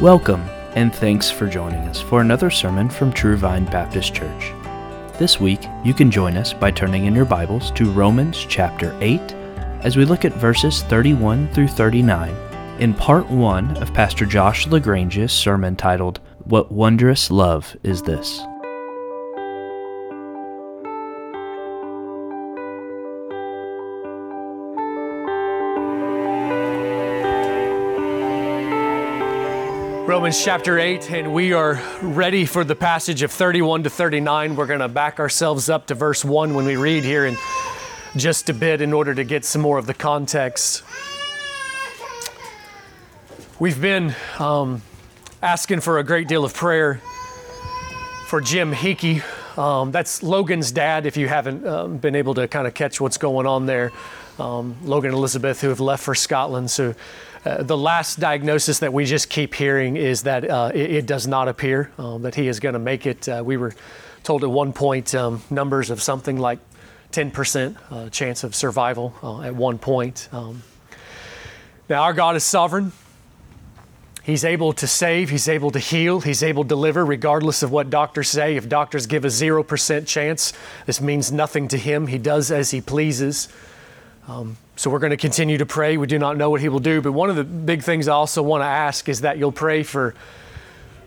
Welcome, and thanks for joining us for another sermon from True Vine Baptist Church. This week, you can join us by turning in your Bibles to Romans chapter 8 as we look at verses 31 through 39 in part 1 of Pastor Josh LaGrange's sermon titled, What Wondrous Love Is This? Romans chapter 8, and we are ready for the passage of 31 to 39. We're going to back ourselves up to verse 1 when we read here in just a bit in order to get some more of the context. We've been um, asking for a great deal of prayer for Jim Hickey. Um, that's Logan's dad, if you haven't um, been able to kind of catch what's going on there. Um, Logan and Elizabeth, who have left for Scotland. So uh, the last diagnosis that we just keep hearing is that uh, it, it, does not appear um, that he is going to make it. Uh, we were told at one point um, numbers of something like 10% uh, chance of survival uh, at one point. Um, now, our God is sovereign. He's able to save, He's able to heal, He's able to deliver, regardless of what doctors say. If doctors give a 0% chance, this means nothing to Him. He does as He pleases. Um, so we're going to continue to pray. We do not know what he will do. But one of the big things I also want to ask is that you'll pray for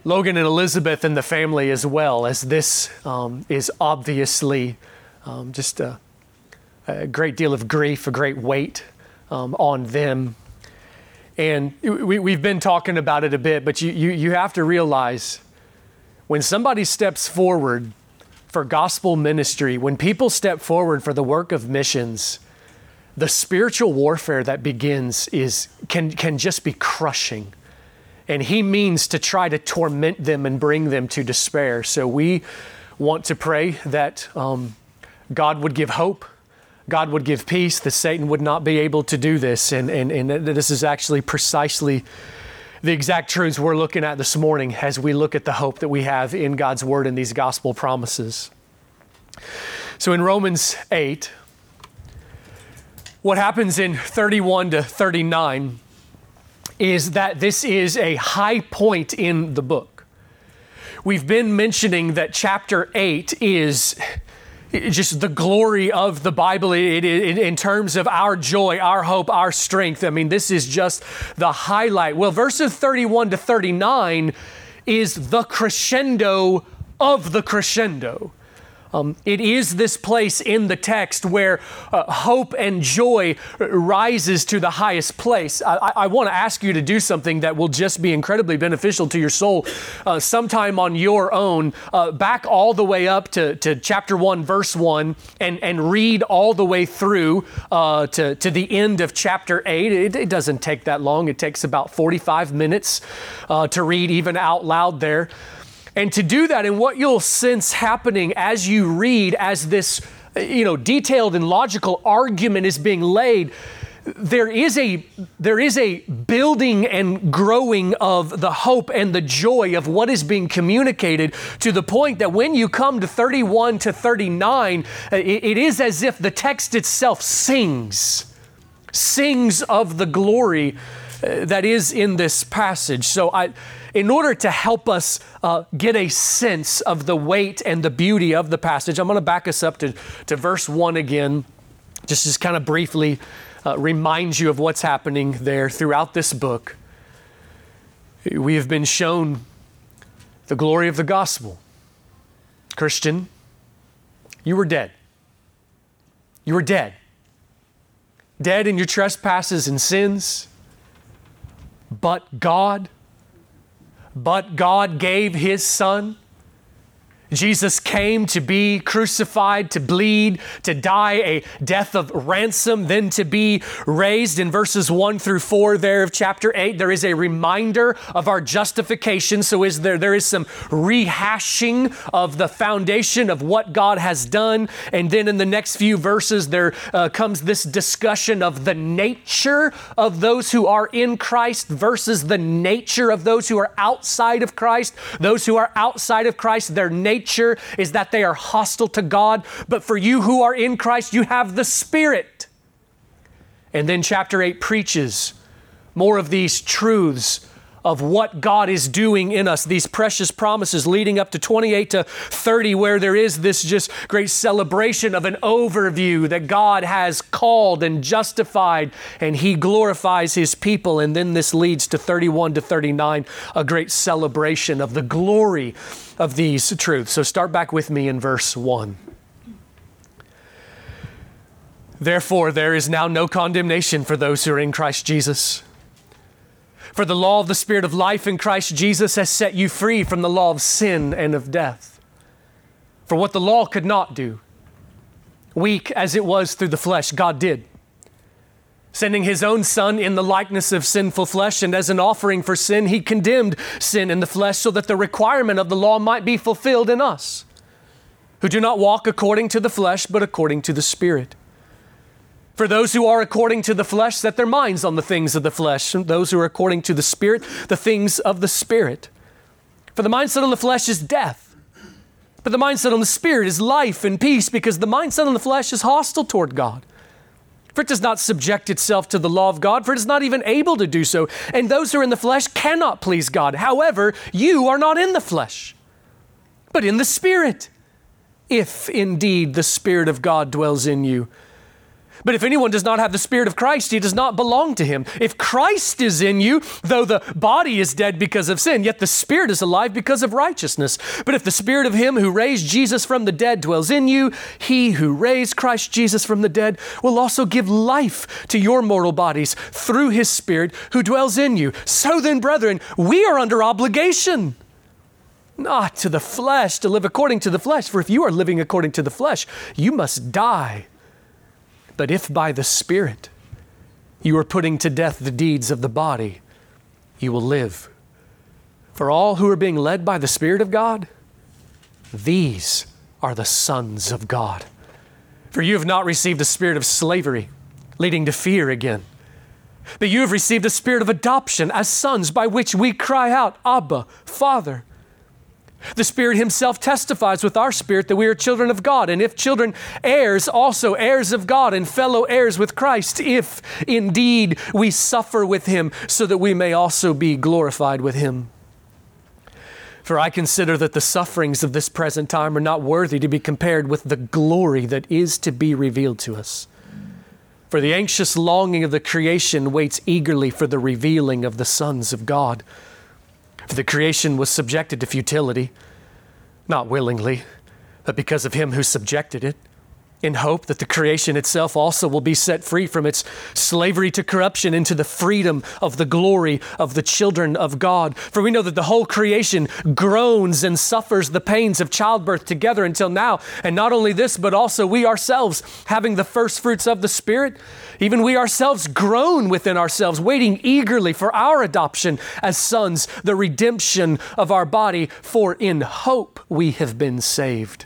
Logan and Elizabeth and the family as well, as this um, is obviously um, just a, a, great deal of grief, a great weight um, on them. And we, have been talking about it a bit, but you, you, you have to realize when somebody steps forward for gospel ministry, when people step forward for the work of missions, the spiritual warfare that begins is can can just be crushing. And he means to try to torment them and bring them to despair. So we want to pray that um, god would give hope. God would give peace that satan would not be able to do this. And, and, and this is actually precisely the exact truths we're looking at this morning as we look at the hope that we have in god's word and these gospel promises. So in romans 8 what happens in 31 to 39 is that this is a high point in the book. We've been mentioning that chapter 8 is just the glory of the Bible in terms of our joy, our hope, our strength. I mean, this is just the highlight. Well, verses 31 to 39 is the crescendo of the crescendo. Um, it is this place in the text where uh, hope and joy rises to the highest place. I, I want to ask you to do something that will just be incredibly beneficial to your soul uh, sometime on your own. Uh, back all the way up to, to chapter 1, verse 1, and, and read all the way through uh, to, to the end of chapter 8. It, it, doesn't take that long, it takes about 45 minutes uh, to read even out loud there. And to do that, and what you'll sense happening as you read, as this you know, detailed and logical argument is being laid, there is a there is a building and growing of the hope and the joy of what is being communicated to the point that when you come to 31 to 39 it, it is as if the text itself sings sings of the glory uh, that is in this passage. So i in order to help us uh, get a sense of the weight and the beauty of the passage, I'm going to back us up to, to verse 1 again, just to kind of briefly uh, remind you of what's happening there throughout this book. We have been shown the glory of the gospel. Christian, you were dead. You were dead. Dead in your trespasses and sins. But God, but God gave His Son Jesus came to be crucified, to bleed, to die a death of ransom, then to be raised. In verses 1 through 4 there of chapter 8, there is a reminder of our justification. So is there there is some rehashing of the foundation of what God has done. And then in the next few verses, there uh, comes this discussion of the nature of those who are in Christ versus the nature of those who are outside of Christ. Those who are outside of Christ, their nature nature is that they are hostile to God, but for you who are in Christ, you have the Spirit. And then chapter 8 preaches more of these truths of what God is doing in us, these precious promises leading up to 28 to 30, where there is this just great celebration of an overview that God has called and justified, and He glorifies His people. And then this leads to 31 to 39, a great celebration of the glory of these truths. So start back with me in verse 1. Therefore, there is now no condemnation for those who are in Christ Jesus. For the law of the Spirit of life in Christ Jesus has set you free from the law of sin and of death. For what the law could not do, weak as it was through the flesh, God did. Sending his own Son in the likeness of sinful flesh, and as an offering for sin, he condemned sin in the flesh so that the requirement of the law might be fulfilled in us, who do not walk according to the flesh, but according to the Spirit. For those who are according to the flesh, set their minds on the things of the flesh, and those who are according to the Spirit, the things of the Spirit. For the mindset on the flesh is death, but the mindset on the Spirit is life and peace, because the mindset on the flesh is hostile toward God. For it does not subject itself to the law of God, for it is not even able to do so. And those who are in the flesh cannot please God. However, you are not in the flesh, but in the Spirit, if indeed the Spirit of God dwells in you. But if anyone does not have the Spirit of Christ, he does not belong to him. If Christ is in you, though the body is dead because of sin, yet the Spirit is alive because of righteousness. But if the Spirit of him who raised Jesus from the dead dwells in you, he who raised Christ Jesus from the dead will also give life to your mortal bodies through his Spirit who dwells in you. So then, brethren, we are under obligation not to the flesh to live according to the flesh. For if you are living according to the flesh, you must die. But if by the Spirit you are putting to death the deeds of the body, you will live. For all who are being led by the Spirit of God, these are the sons of God. For you have not received a spirit of slavery, leading to fear again, but you have received a spirit of adoption as sons, by which we cry out, Abba, Father. The Spirit Himself testifies with our spirit that we are children of God, and if children, heirs, also heirs of God, and fellow heirs with Christ, if indeed we suffer with Him, so that we may also be glorified with Him. For I consider that the sufferings of this present time are not worthy to be compared with the glory that is to be revealed to us. For the anxious longing of the creation waits eagerly for the revealing of the sons of God. For the creation was subjected to futility, not willingly, but because of him who subjected it, in hope that the creation itself also will be set free from its slavery to corruption into the freedom of the glory of the children of God. For we know that the whole creation groans and suffers the pains of childbirth together until now. And not only this, but also we ourselves, having the first fruits of the Spirit, even we ourselves groan within ourselves, waiting eagerly for our adoption as sons, the redemption of our body. For in hope we have been saved.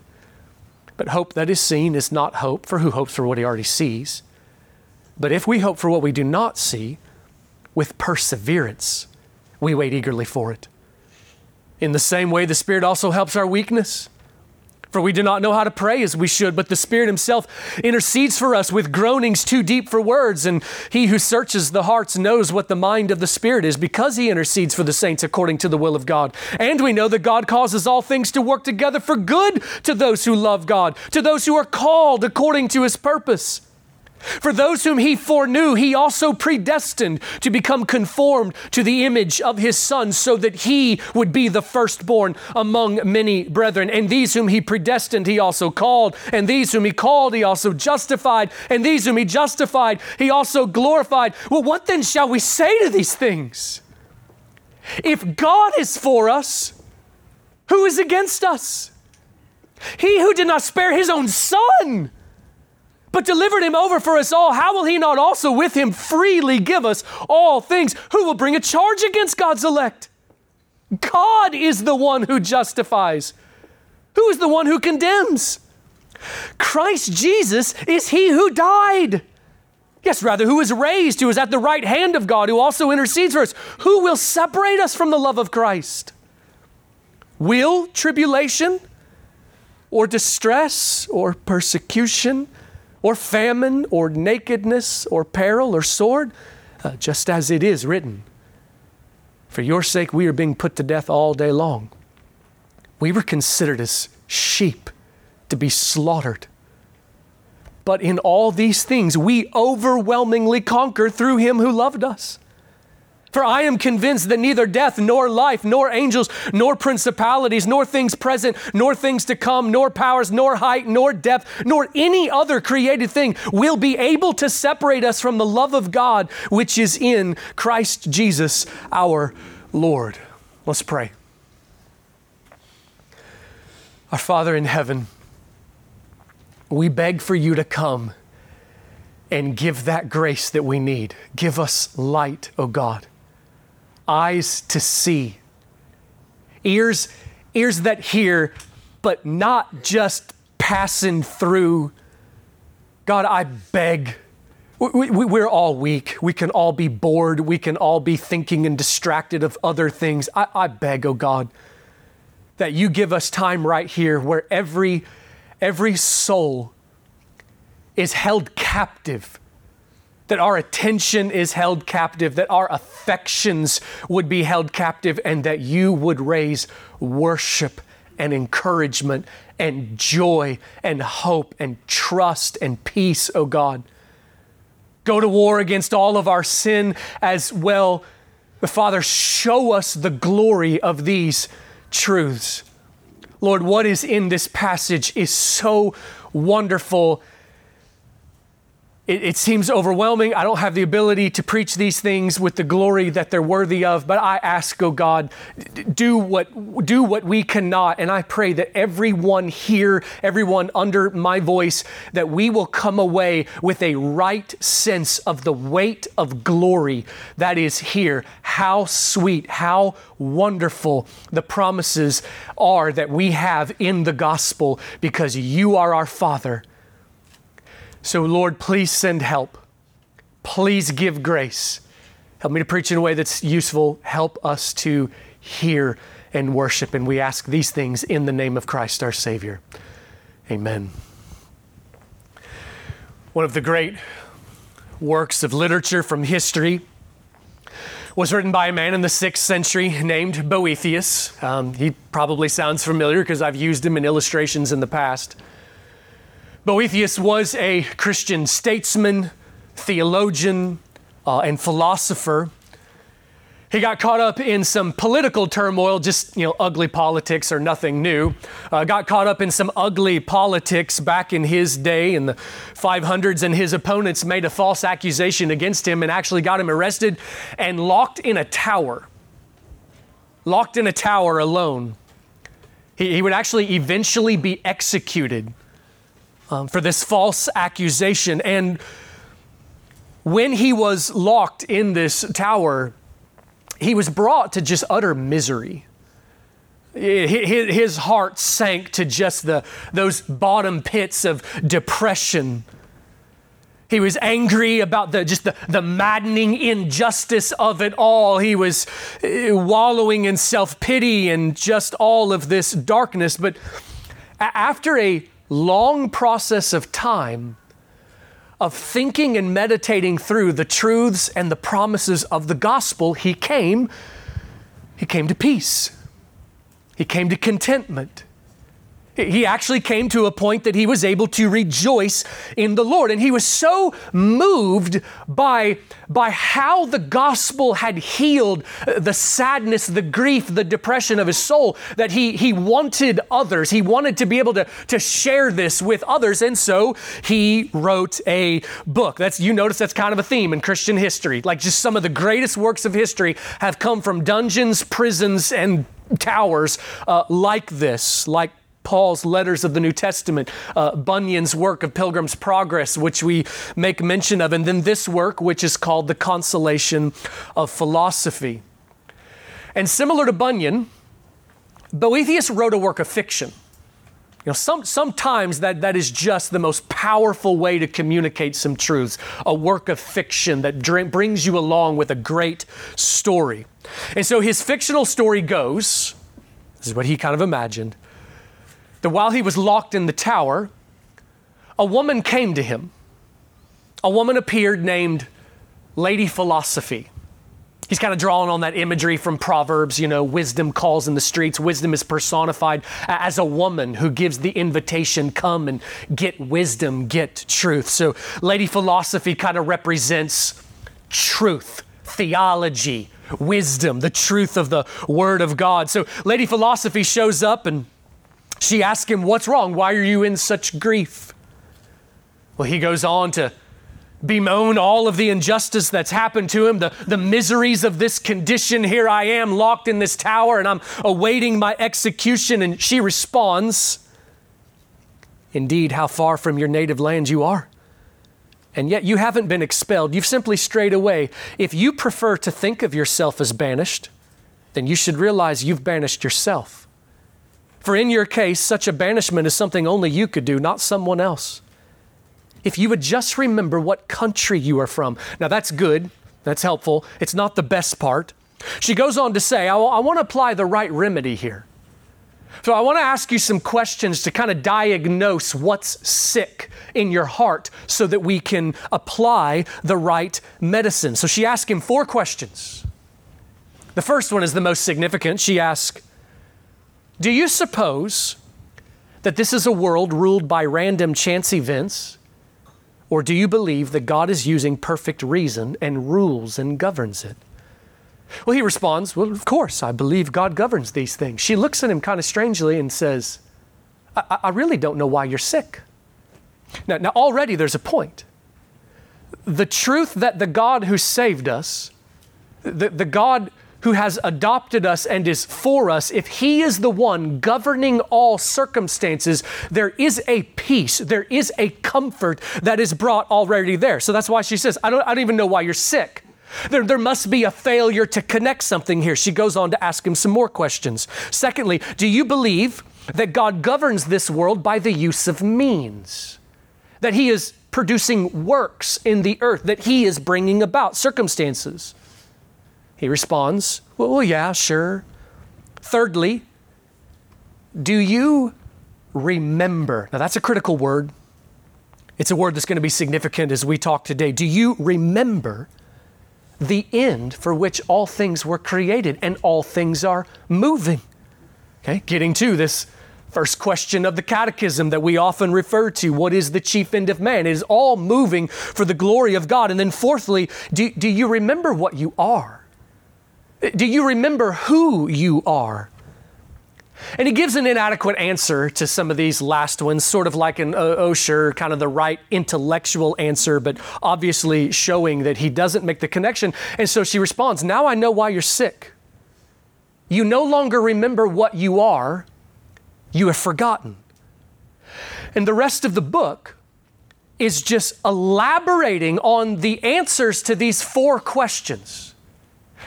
But hope that is seen is not hope, for who hopes for what he already sees? But if we hope for what we do not see, with perseverance, we wait eagerly for it. In the same way, the Spirit also helps our weakness. For we do not know how to pray as we should, but the Spirit Himself intercedes for us with groanings too deep for words. And He who searches the hearts knows what the mind of the Spirit is, because He intercedes for the saints according to the will of God. And we know that God causes all things to work together for good to those who love God, to those who are called according to His purpose. For those whom he foreknew, he also predestined to become conformed to the image of his son, so that he would be the firstborn among many brethren. And these whom he predestined, he also called. And these whom he called, he also justified. And these whom he justified, he also glorified. Well, what then shall we say to these things? If God is for us, who is against us? He who did not spare his own son but delivered him over for us all, how will he not also with him freely give us all things? Who will bring a charge against God's elect? God is the one who justifies. Who is the one who condemns? Christ Jesus is he who died. Yes, rather, who is raised, who is at the right hand of God, who also intercedes for us. Who will separate us from the love of Christ? Will tribulation or distress or persecution? Or famine, or nakedness, or peril, or sword, uh, just as it is written. For your sake, we are being put to death all day long. We were considered as sheep to be slaughtered. But in all these things, we overwhelmingly conquer through him who loved us. For I am convinced that neither death, nor life, nor angels, nor principalities, nor things present, nor things to come, nor powers, nor height, nor depth, nor any other created thing will be able to separate us from the love of God which is in Christ Jesus our Lord. Let's pray. Our Father in heaven, we beg for you to come and give that grace that we need. Give us light, O God eyes to see, ears, ears that hear, but not just passing through. God, I beg. We, we, we're all weak. We can all be bored. We can all be thinking and distracted of other things. I, I beg, oh God, that you give us time right here where every, every soul is held captive that our attention is held captive, that our affections would be held captive, and that you would raise worship and encouragement and joy and hope and trust and peace, O oh God. Go to war against all of our sin as well. Father, show us the glory of these truths. Lord, what is in this passage is so wonderful it, it, seems overwhelming. I don't have the ability to preach these things with the glory that they're worthy of, but I ask, oh God, do what, do what we cannot. And I pray that everyone here, everyone under my voice, that we will come away with a right sense of the weight of glory that is here. How sweet, how wonderful the promises are that we have in the gospel because you are our Father so, Lord, please send help. Please give grace. Help me to preach in a way that's useful. Help us to hear and worship. And we ask these things in the name of Christ our Savior. Amen. One of the great works of literature from history was written by a man in the sixth century named Boethius. Um, he probably sounds familiar because I've used him in illustrations in the past. Boethius was a Christian statesman, theologian, uh, and philosopher. He got caught up in some political turmoil, just you know, ugly politics are nothing new. Uh, got caught up in some ugly politics back in his day in the 500s, and his opponents made a false accusation against him and actually got him arrested and locked in a tower. Locked in a tower alone. He, he would actually eventually be executed um, for this false accusation. And when he was locked in this tower, he was brought to just utter misery. His heart sank to just the, those bottom pits of depression. He was angry about the, just the, the maddening injustice of it all. He was eh, wallowing in self pity and just all of this darkness. But after a long process of time of thinking and meditating through the truths and the promises of the gospel, he came, he came to peace. He came to contentment. He actually came to a point that he was able to rejoice in the Lord. And he was so moved by, by how the gospel had healed the sadness, the grief, the depression of his soul that he, he wanted others. He wanted to be able to, to share this with others. And so he wrote a book. That's, you notice that's kind of a theme in Christian history. Like just some of the greatest works of history have come from dungeons, prisons, and towers uh, like this, like Paul's letters of the New Testament, uh, Bunyan's work of Pilgrim's Progress, which we make mention of, and then this work, which is called The Consolation of Philosophy. And similar to Bunyan, Boethius wrote a work of fiction. You know, some, sometimes that, that is just the most powerful way to communicate some truths, a work of fiction that brings you along with a great story. And so his fictional story goes this is what he kind of imagined that while he was locked in the tower, a woman came to him. A woman appeared named Lady Philosophy. He's kind of drawing on that imagery from Proverbs, you know, wisdom calls in the streets. Wisdom is personified as a woman who gives the invitation, come and get wisdom, get truth. So, Lady Philosophy kind of represents truth, theology, wisdom, the truth of the Word of God. So, Lady Philosophy shows up and she asks him, What's wrong? Why are you in such grief? Well, he goes on to bemoan all of the injustice that's happened to him, the, the miseries of this condition. Here I am locked in this tower and I'm awaiting my execution. And she responds, Indeed, how far from your native land you are. And yet you haven't been expelled. You've simply strayed away. If you prefer to think of yourself as banished, then you should realize you've banished yourself. For in your case, such a banishment is something only you could do, not someone else if you would just remember what country you are from. Now, that's good, that's helpful. It's not the best part. She goes on to say, I, want to apply the right remedy here. So, I want to ask you some questions to kind of diagnose what's sick in your heart so that we can apply the right medicine. So, she asked him four questions. The first one is the most significant. She asked, Do you suppose that this is a world ruled by random chance events or do you believe that God is using perfect reason and rules and governs it? Well, he responds, Well, of course, I believe God governs these things. She looks at him kind of strangely and says, I, I really don't know why you're sick. Now, now, already there's a point. The truth that the God who saved us, the, the God who has adopted us and is for us, if He is the one governing all circumstances, there is a peace, there is a comfort that is brought already there. So that's why she says, I don't, I don't even know why you're sick. There, there must be a failure to connect something here. She goes on to ask him some more questions. Secondly, do you believe that God governs this world by the use of means? That He is producing works in the earth, that He is bringing about circumstances? He responds, Well, yeah, sure. Thirdly, do you remember? Now, that's a critical word. It's a word that's going to be significant as we talk today. Do you remember the end for which all things were created and all things are moving? Okay, getting to this first question of the catechism that we often refer to what is the chief end of man? It is all moving for the glory of God. And then, fourthly, do, do you remember what you are? Do you remember who you are? And he gives an inadequate answer to some of these last ones, sort of like an oh, oh, sure, kind of the right intellectual answer, but obviously showing that he doesn't make the connection. And so she responds, Now I know why you're sick. You no longer remember what you are, you have forgotten. And the rest of the book is just elaborating on the answers to these four questions.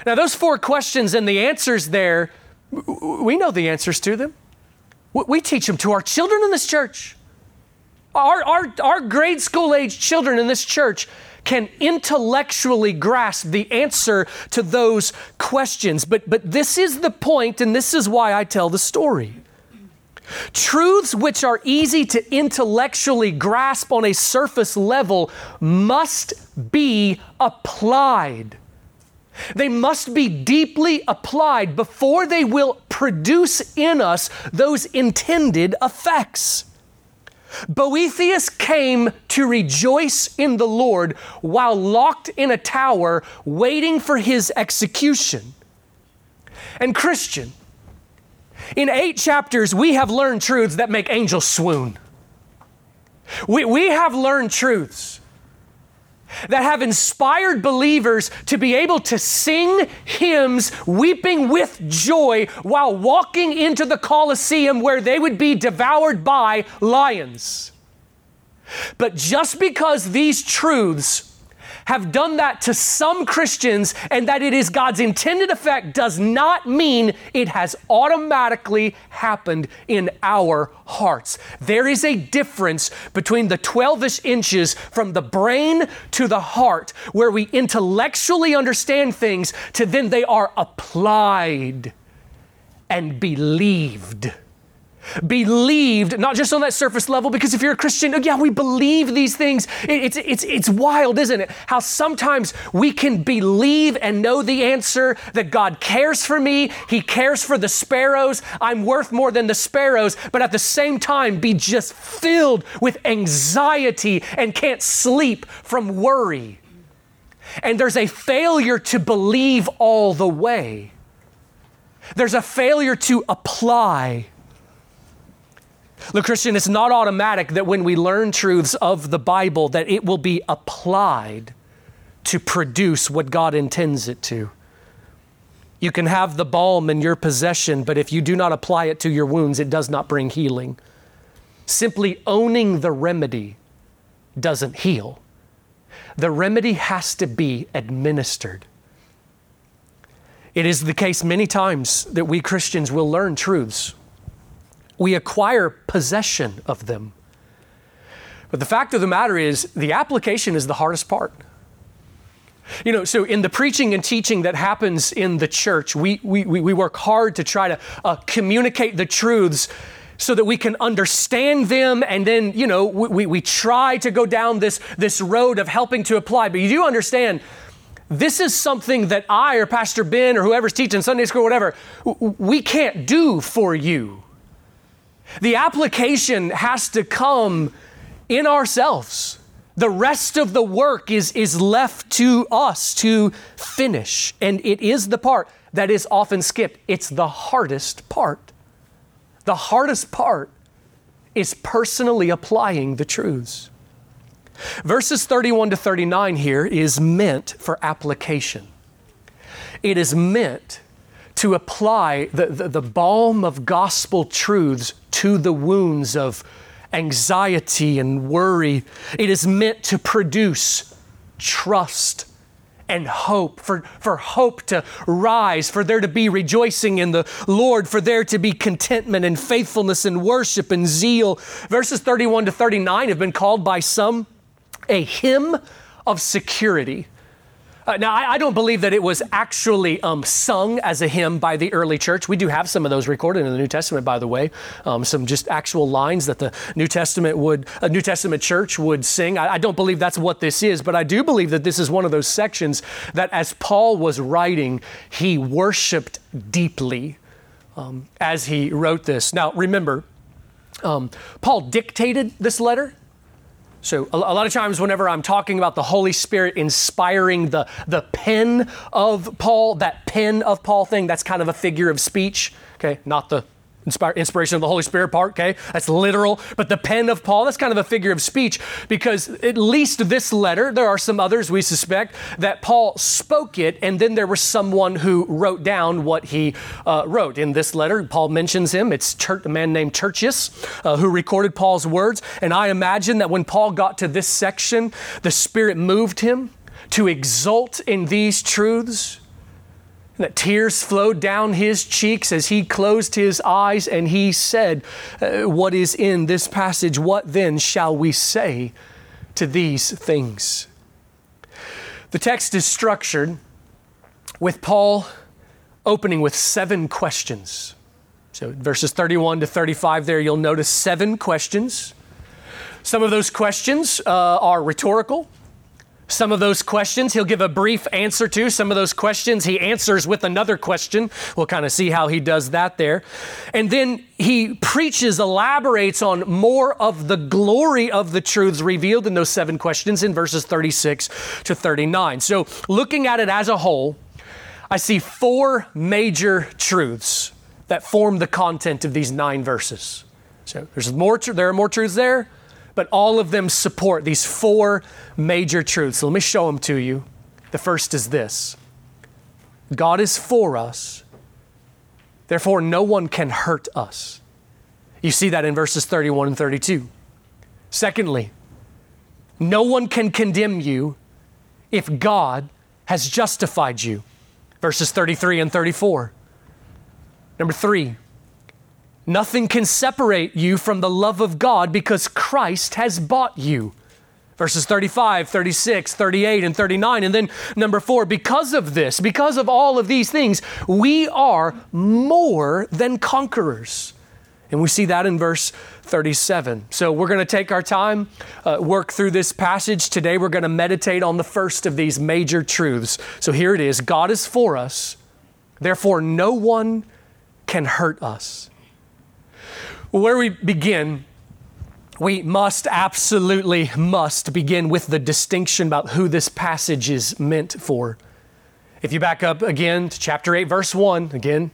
Now, those four questions and the answers there, we know the answers to them. We teach them to our children in this church. Our, our, our grade school age children in this church can intellectually grasp the answer to those questions. But, but this is the point, and this is why I tell the story. Truths which are easy to intellectually grasp on a surface level must be applied. They must be deeply applied before they will produce in us those intended effects. Boethius came to rejoice in the Lord while locked in a tower waiting for his execution. And Christian, in eight chapters, we have learned truths that make angels swoon. We, we have learned truths that have inspired believers to be able to sing hymns weeping with joy while walking into the Colosseum where they would be devoured by lions. But just because these truths have done that to some Christians and that it is God's intended effect does not mean it has automatically happened in our hearts. There is a difference between the 12 ish inches from the brain to the heart, where we intellectually understand things, to then they are applied and believed. Believed, not just on that surface level, because if you're a Christian, oh, yeah, we believe these things. It's, it's, it's wild, isn't it? How sometimes we can believe and know the answer that God cares for me, He cares for the sparrows, I'm worth more than the sparrows, but at the same time be just filled with anxiety and can't sleep from worry. And there's a failure to believe all the way. There's a failure to apply Look, Christian, it's not automatic that when we learn truths of the Bible that it will be applied to produce what God intends it to. You can have the balm in your possession, but if you do not apply it to your wounds, it does not bring healing. Simply owning the remedy doesn't heal. The remedy has to be administered. It is the case many times that we Christians will learn truths we acquire possession of them. But the fact of the matter is, the application is the hardest part. You know, so in the preaching and teaching that happens in the church, we, we, we work hard to try to uh, communicate the truths so that we can understand them and then, you know, we, we try to go down this, this road of helping to apply. But you do understand, this is something that I or Pastor Ben or whoever's teaching Sunday school or whatever, we can't do for you. The application has to come in ourselves. The rest of the work is, is left to us to finish. And it is the part that is often skipped. It's the hardest part. The hardest part is personally applying the truths. Verses 31 to 39 here is meant for application. It is meant to apply the, the, the balm of gospel truths to the wounds of anxiety and worry. It is meant to produce trust and hope, for, for hope to rise, for there to be rejoicing in the Lord, for there to be contentment and faithfulness and worship and zeal. Verses 31 to 39 have been called by some a hymn of security. Uh, now, I, I, don't believe that it was actually um, sung as a hymn by the early church. We do have some of those recorded in the New Testament, by the way, um, some just actual lines that the New Testament would, a New Testament church would sing. I, I don't believe that's what this is, but I do believe that this is one of those sections that as Paul was writing, he worshiped deeply um, as he wrote this. Now, remember, um, Paul dictated this letter. So, a, lot of times, whenever I'm talking about the Holy Spirit inspiring the, the pen of Paul, that pen of Paul thing, that's kind of a figure of speech, okay? Not the inspiration of the Holy Spirit part, okay? That's literal. But the pen of Paul, that's kind of a figure of speech because at least this letter, there are some others we suspect that Paul spoke it and then there was someone who wrote down what he uh, wrote. In this letter, Paul mentions him. It's a man named Tertius uh, who recorded Paul's words. And I imagine that when Paul got to this section, the Spirit moved him to exult in these truths that tears flowed down his cheeks as he closed his eyes and he said, uh, What is in this passage? What then shall we say to these things? The text is structured with Paul opening with seven questions. So, verses 31 to 35, there you'll notice seven questions. Some of those questions uh, are rhetorical, some of those questions he'll give a brief answer to. Some of those questions he answers with another question. We'll kind of see how he does that there. And then he preaches, elaborates on more of the glory of the truths revealed in those seven questions in verses 36 to 39. So, looking at it as a whole, I see four major truths that form the content of these nine verses. So, there's more, there are more truths there, but all of them support these four major truths. Let me show them to you. The first is this God is for us, therefore, no one can hurt us. You see that in verses 31 and 32. Secondly, no one can condemn you if God has justified you. Verses 33 and 34. Number three, Nothing can separate you from the love of God because Christ has bought you. Verses 35, 36, 38, and 39. And then number four, because of this, because of all of these things, we are more than conquerors. And we see that in verse 37. So we're going to take our time, uh, work through this passage. Today we're going to meditate on the first of these major truths. So here it is God is for us, therefore, no one can hurt us. Well, where we begin, we must, absolutely must begin with the distinction about who this passage is meant for. If you back up again to chapter 8, verse 1, again,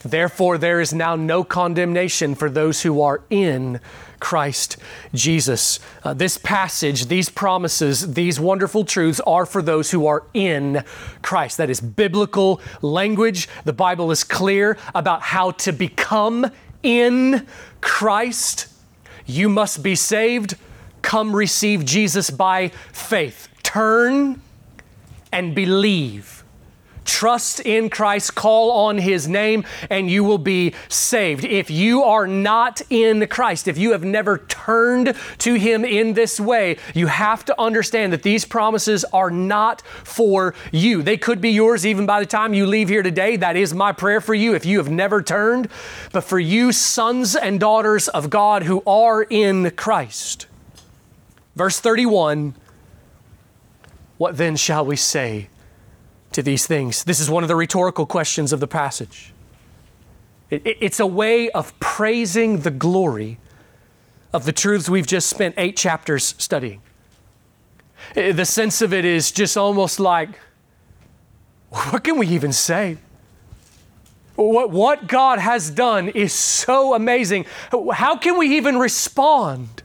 Therefore, there is now no condemnation for those who are in Christ Jesus. Uh, this passage, these promises, these wonderful truths are for those who are in Christ. That is biblical language. The Bible is clear about how to become in Christ. You must be saved. Come receive Jesus by faith. Turn and believe Trust in Christ, call on His name, and you will be saved. If you are not in Christ, if you have never turned to Him in this way, you have to understand that these promises are not for you. They could be yours even by the time you leave here today. That is my prayer for you if you have never turned. But for you, sons and daughters of God who are in Christ. Verse 31 What then shall we say? To these things? This is one of the rhetorical questions of the passage. It, it, it's a way of praising the glory of the truths we've just spent eight chapters studying. Eh, the sense of it is just almost like, what can we even say? What, what God has done is so amazing. How can we even respond?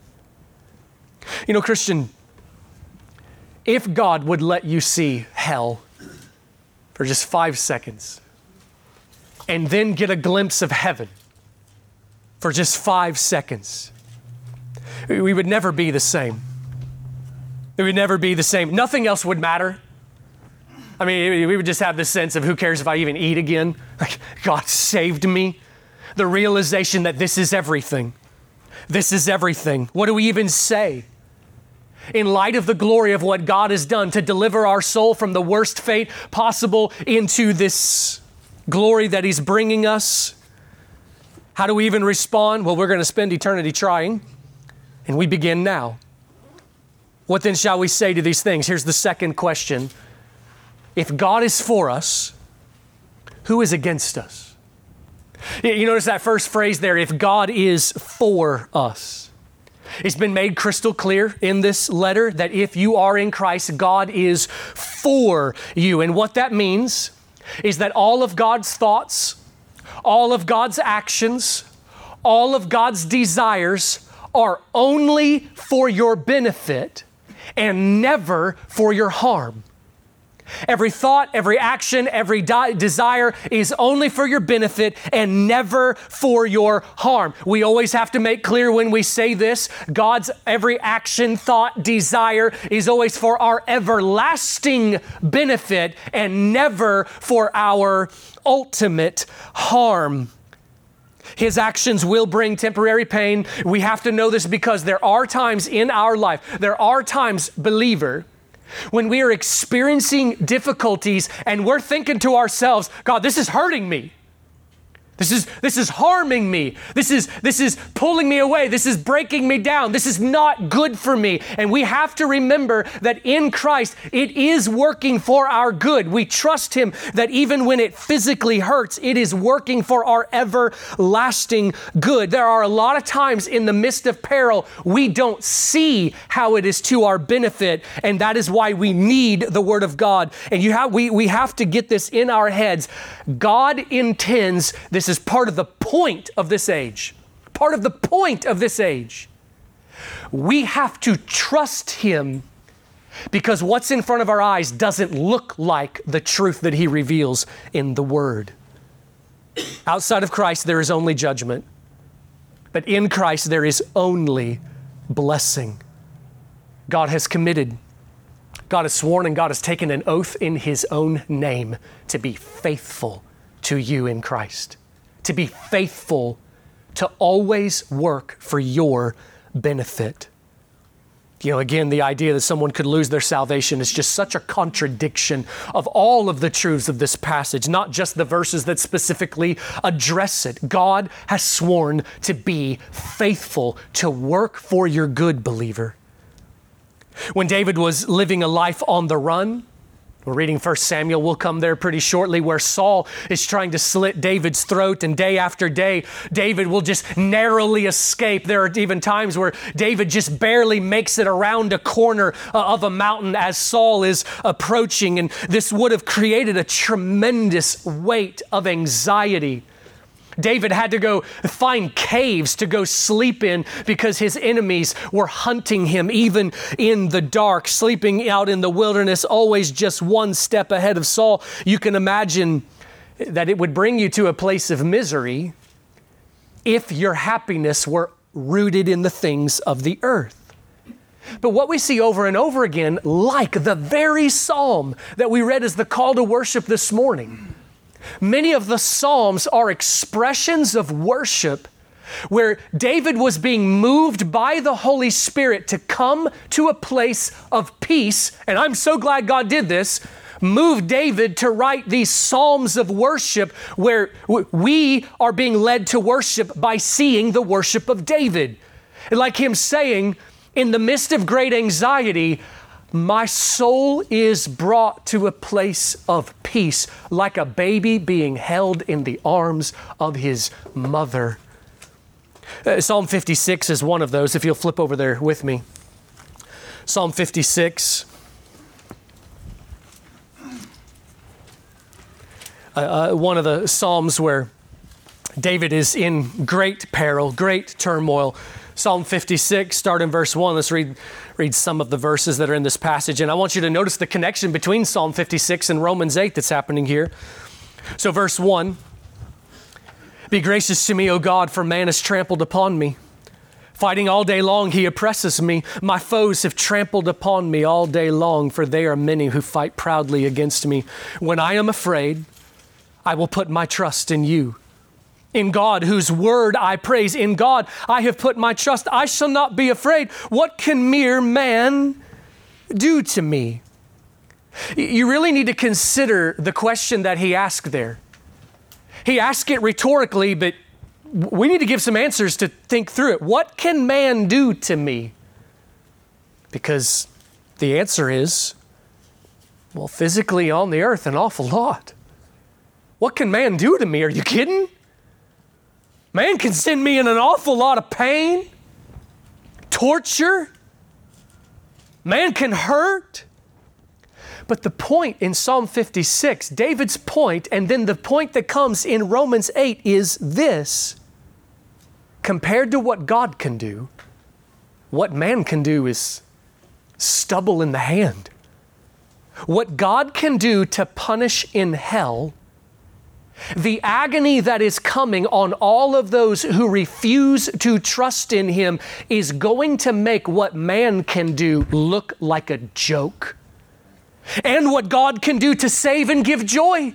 You know, Christian, if God would let you see hell, for just five seconds and then get a glimpse of heaven for just five seconds, we would never be the same. It would never be the same. Nothing else would matter. I mean, we would just have this sense of who cares if I even eat again? Like, God saved me. The realization that this is everything. This is everything. What do we even say? In light of the glory of what God has done to deliver our soul from the worst fate possible into this glory that He's bringing us. How do we even respond? Well, we're going to spend eternity trying, and we begin now. What then shall we say to these things? Here's the second question If God is for us, who is against us? You notice that first phrase there if God is for us. It's been made crystal clear in this letter that if you are in Christ, God is for you. And what that means is that all of God's thoughts, all of God's actions, all of God's desires are only for your benefit and never for your harm. Every thought, every action, every di- desire is only for your benefit and never for your harm. We always have to make clear when we say this God's every action, thought, desire is always for our everlasting benefit and never for our ultimate harm. His actions will bring temporary pain. We have to know this because there are times in our life, there are times, believer, when we are experiencing difficulties and we're thinking to ourselves, God, this is hurting me. This is, this is harming me. This is, this is pulling me away. This is breaking me down. This is not good for me. And we have to remember that in Christ, it is working for our good. We trust Him that even when it physically hurts, it is working for our everlasting good. There are a lot of times in the midst of peril, we don't see how it is to our benefit. And that is why we need the Word of God. And you have, we, we have to get this in our heads. God intends this this is part of the point of this age. Part of the point of this age. We have to trust Him because what's in front of our eyes doesn't look like the truth that He reveals in the Word. Outside of Christ, there is only judgment, but in Christ, there is only blessing. God has committed, God has sworn, and God has taken an oath in His own name to be faithful to you in Christ to be faithful to always work for your benefit. You know, again, the idea that someone could lose their salvation is just such a contradiction of all of the truths of this passage, not just the verses that specifically address it. God has sworn to be faithful, to work for your good, believer. When David was living a life on the run, we're reading 1 Samuel. We'll come there pretty shortly where Saul is trying to slit David's throat, and day after day, David will just narrowly escape. There are even times where David just barely makes it around a corner uh, of a mountain as Saul is approaching, and this would have created a tremendous weight of anxiety David had to go find caves to go sleep in because his enemies were hunting him, even in the dark, sleeping out in the wilderness, always just one step ahead of Saul. You can imagine that it would bring you to a place of misery if your happiness were rooted in the things of the earth. But what we see over and over again, like the very psalm that we read as the call to worship this morning, Many of the Psalms are expressions of worship where David was being moved by the Holy Spirit to come to a place of peace. And I'm so glad God did this. Moved David to write these Psalms of worship where we are being led to worship by seeing the worship of David. Like him saying, in the midst of great anxiety, my soul is brought to a place of peace, like a baby being held in the arms of his mother. Uh, Psalm 56 is one of those, if you'll flip over there with me. Psalm 56. Uh, uh, one of the Psalms where David is in great peril, great turmoil. Psalm 56, start in verse 1. Let's read, read some of the verses that are in this passage. And I want you to notice the connection between Psalm 56 and Romans 8 that's happening here. So, verse 1 Be gracious to me, O God, for man has trampled upon me. Fighting all day long, he oppresses me. My foes have trampled upon me all day long, for they are many who fight proudly against me. When I am afraid, I will put my trust in you. In God, whose word I praise, in God I have put my trust. I shall not be afraid. What can mere man do to me? You really need to consider the question that he asked there. He asked it rhetorically, but we need to give some answers to think through it. What can man do to me? Because the answer is, well, physically on the earth, an awful lot. What can man do to me? Are you kidding? Man can send me in an awful lot of pain, torture. Man can hurt. But the point in Psalm 56, David's point, and then the point that comes in Romans 8 is this compared to what God can do, what man can do is stubble in the hand. What God can do to punish in hell, the agony that is coming on all of those who refuse to trust in Him is going to make what man can do look like a joke. And what God can do to save and give joy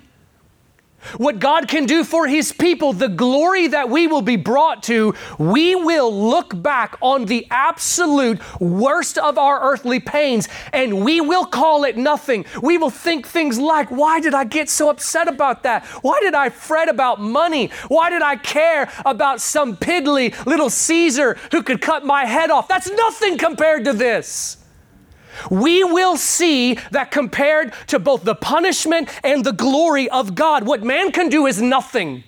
what God can do for His people, the glory that we will be brought to, we will look back on the absolute worst of our earthly pains and we will call it nothing. We will think things like, Why did I get so upset about that? Why did I fret about money? Why did I care about some piddly little Caesar who could cut my head off? That's nothing compared to this we will see that compared to both the punishment and the glory of God, what man can do is nothing.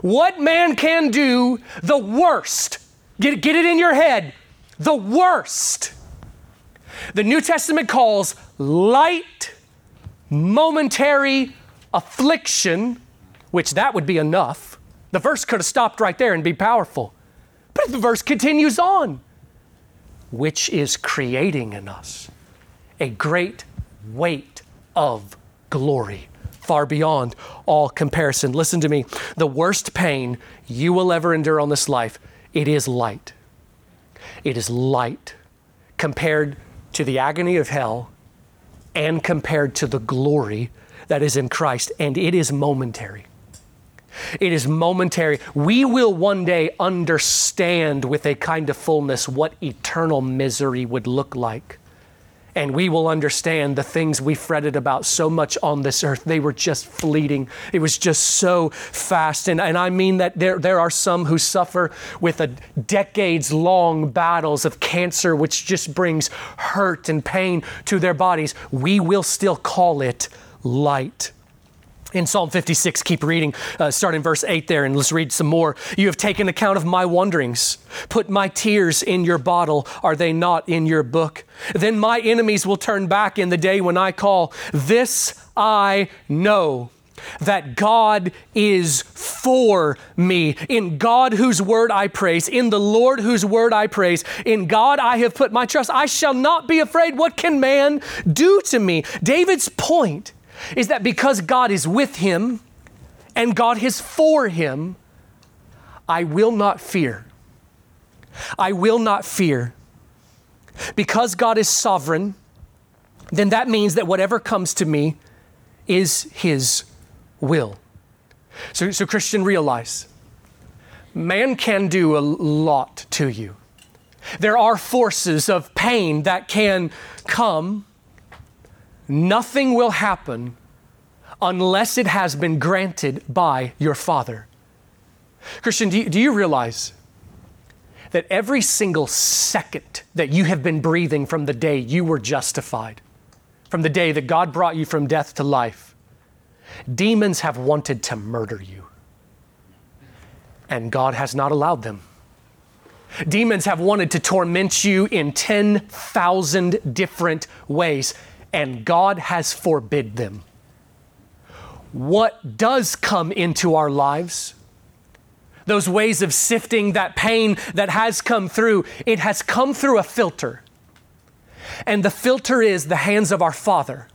What man can do, the worst, get, get it in your head, the worst. The New Testament calls light, momentary affliction, which that would be enough. The verse could have stopped right there and be powerful. But if the verse continues on which is creating in us a great weight of glory far beyond all comparison. Listen to me. The worst pain you will ever endure on this life, it is light. It is light compared to the agony of hell and compared to the glory that is in Christ, and it is momentary. It is momentary. We will one day understand with a kind of fullness what eternal misery would look like. And we will understand the things we fretted about so much on this earth. They were just fleeting. It was just so fast. And, and I mean that there, there are some who suffer with a decades long battles of cancer, which just brings hurt and pain to their bodies. We will still call it light in Psalm 56. Keep reading, uh, start in verse 8 there, and let's read some more. You have taken account of my wanderings, put my tears in your bottle. Are they not in your book? Then my enemies will turn back in the day when I call. This I know that God is for me. In God whose word I praise, in the Lord whose word I praise, in God I have put my trust. I shall not be afraid. What can man do to me? David's point is that because God is with him and God is for him, I will not fear. I will not fear. Because God is sovereign, then that means that whatever comes to me is his will. So, so Christian, realize man can do a lot to you. There are forces of pain that can come nothing will happen unless it has been granted by your Father. Christian, do you, do you, realize that every single second that you have been breathing from the day you were justified, from the day that God brought you from death to life, demons have wanted to murder you, and God has not allowed them. Demons have wanted to torment you in 10,000 different ways and God has forbid them. What does come into our lives? Those ways of sifting that pain that has come through, it has come through a filter. And the filter is the hands of our Father.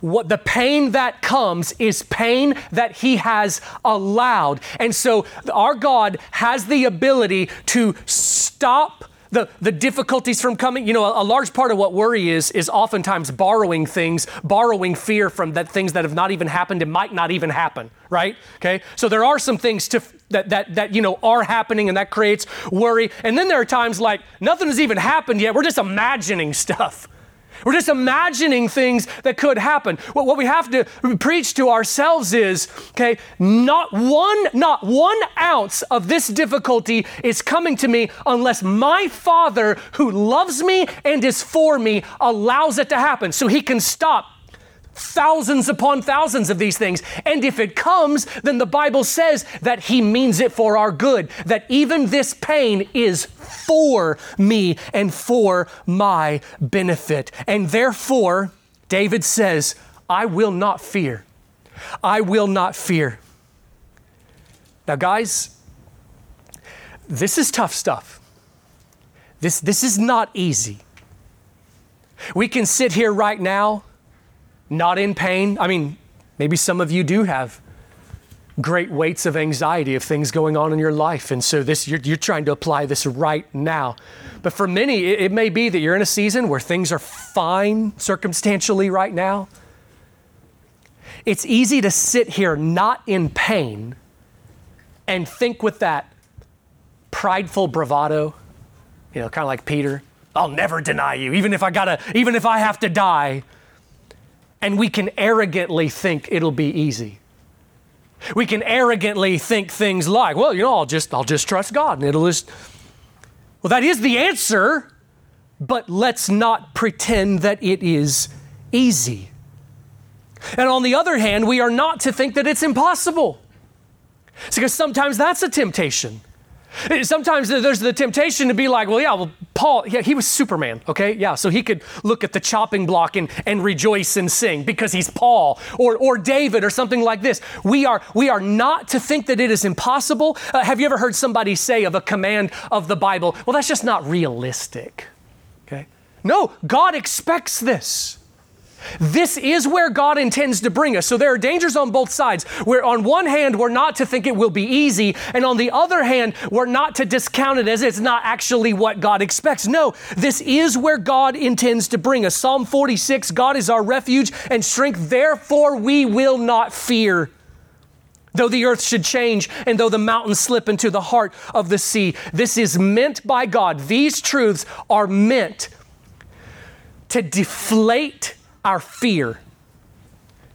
What the pain that comes is pain that He has allowed. And so our God has the ability to stop the, the difficulties from coming. You know, a, a, large part of what worry is, is oftentimes borrowing things, borrowing fear from that things that have not even happened and might not even happen, right? Okay. So there are some things to, that, that, that, you know, are happening and that creates worry. And then there are times like nothing has even happened yet. We're just imagining stuff. We're just imagining things that could happen. What, we have to preach to ourselves is, okay, not one, not one ounce of this difficulty is coming to me unless my Father, who loves me and is for me, allows it to happen. So he can stop thousands upon thousands of these things. And if it comes, then the Bible says that He means it for our good, that even this pain is for me and for my benefit. And therefore, David says, I will not fear. I will not fear. Now, guys, this is tough stuff. This, this is not easy. We can sit here right now not in pain. I mean, maybe some of you do have great weights of anxiety of things going on in your life. And so this you're, you're trying to apply this right now. But for many, it, it may be that you're in a season where things are fine circumstantially right now. It's easy to sit here not in pain and think with that prideful bravado, you know, kind of like Peter, I'll never deny you, even if I gotta, even if I have to die and we can arrogantly think it'll be easy. We can arrogantly think things like, well, you know, I'll just I'll just trust God and it'll just Well, that is the answer, but let's not pretend that it is easy. And on the other hand, we are not to think that it's impossible. because sometimes that's a temptation. Sometimes there's the temptation to be like, well, yeah, well, Paul, yeah, he was Superman, okay? Yeah, so he could look at the chopping block and, and rejoice and sing because he's Paul or, or David or something like this. We are, we are not to think that it is impossible. Uh, have you ever heard somebody say of a command of the Bible, well, that's just not realistic, okay? No, God expects this. This is where God intends to bring us. So there are dangers on both sides. Where on one hand, we're not to think it will be easy, and on the other hand, we're not to discount it as it's not actually what God expects. No, this is where God intends to bring us. Psalm 46 God is our refuge and strength, therefore we will not fear. Though the earth should change and though the mountains slip into the heart of the sea, this is meant by God. These truths are meant to deflate our fear,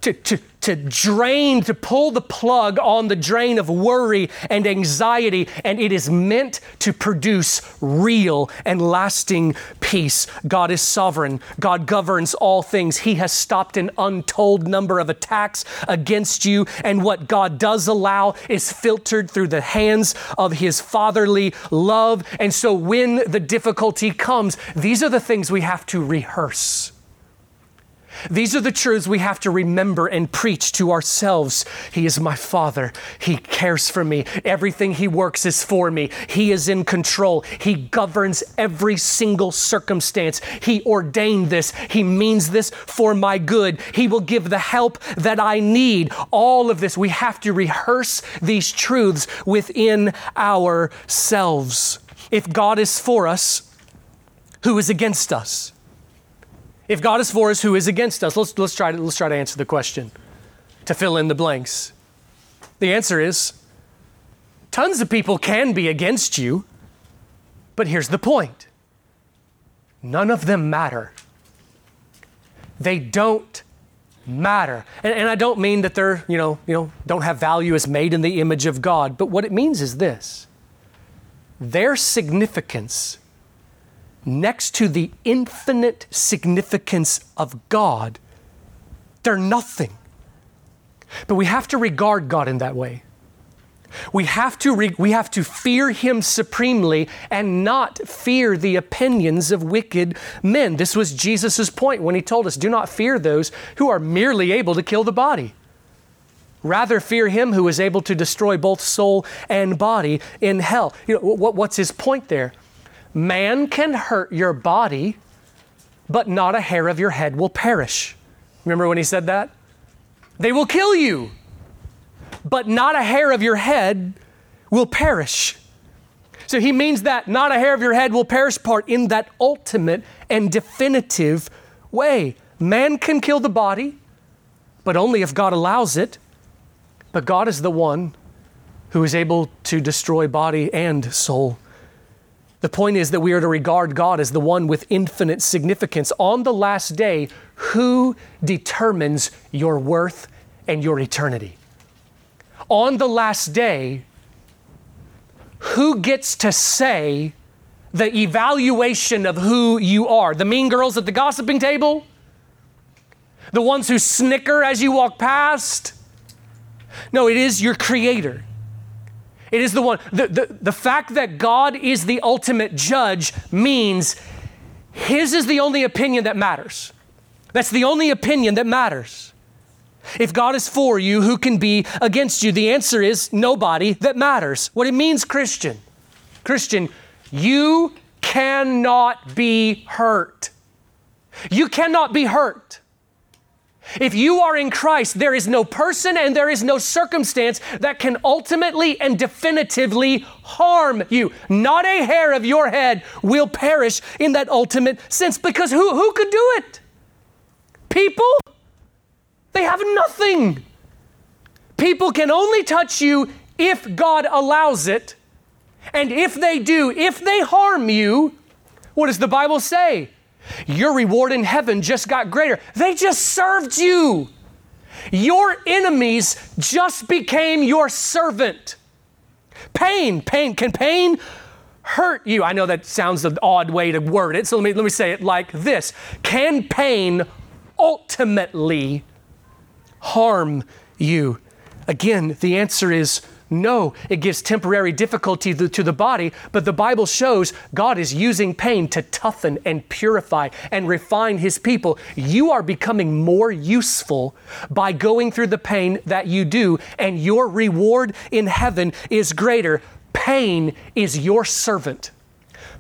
to, to, to drain, to pull the plug on the drain of worry and anxiety, and it is meant to produce real and lasting peace. God is sovereign, God governs all things. He has stopped an untold number of attacks against you, and what God does allow is filtered through the hands of His fatherly love. And so when the difficulty comes, these are the things we have to rehearse. These are the truths we have to remember and preach to ourselves. He is my Father. He cares for me. Everything He works is for me. He is in control. He governs every single circumstance. He ordained this. He means this for my good. He will give the help that I need. All of this, we have to rehearse these truths within ourselves. If God is for us, who is against us? If God is for us, who is against us? Let's, let's, try to, let's try to answer the question to fill in the blanks. The answer is tons of people can be against you, but here's the point none of them matter. They don't matter. And, and I don't mean that they're, you know, you know, don't have value as made in the image of God, but what it means is this their significance next to the infinite significance of God, they're nothing. But we have to regard God in that way. We have to, re- we have to fear Him supremely and not fear the opinions of wicked men. This was Jesus' point when He told us do not fear those who are merely able to kill the body. Rather, fear Him who is able to destroy both soul and body in hell. You know, what, what's His point there? Man can hurt your body, but not a hair of your head will perish. Remember when he said that? They will kill you, but not a hair of your head will perish. So he means that not a hair of your head will perish part in that ultimate and definitive way. Man can kill the body, but only if God allows it. But God is the one who is able to destroy body and soul. The point is that we are to regard God as the one with infinite significance. On the last day, who determines your worth and your eternity? On the last day, who gets to say the evaluation of who you are? The mean girls at the gossiping table? The ones who snicker as you walk past? No, it is your Creator. It is the one. The, the, the fact that God is the ultimate judge means His is the only opinion that matters. That's the only opinion that matters. If God is for you, who can be against you? The answer is nobody that matters. What it means, Christian. Christian, you cannot be hurt. You cannot be hurt. If you are in Christ, there is no person and there is no circumstance that can ultimately and definitively harm you. Not a hair of your head will perish in that ultimate sense because who, who could do it? People? They have nothing. People can only touch you if God allows it. And if they do, if they harm you, what does the Bible say? Your reward in heaven just got greater. They just served you. Your enemies just became your servant. Pain, pain, can pain hurt you? I know that sounds an odd way to word it, so let me, let me say it like this Can pain ultimately harm you? Again, the answer is no, it gives temporary difficulty to the body, but the Bible shows God is using pain to toughen and purify and refine His people. You are becoming more useful by going through the pain that you do, and your reward in heaven is greater. Pain is your servant.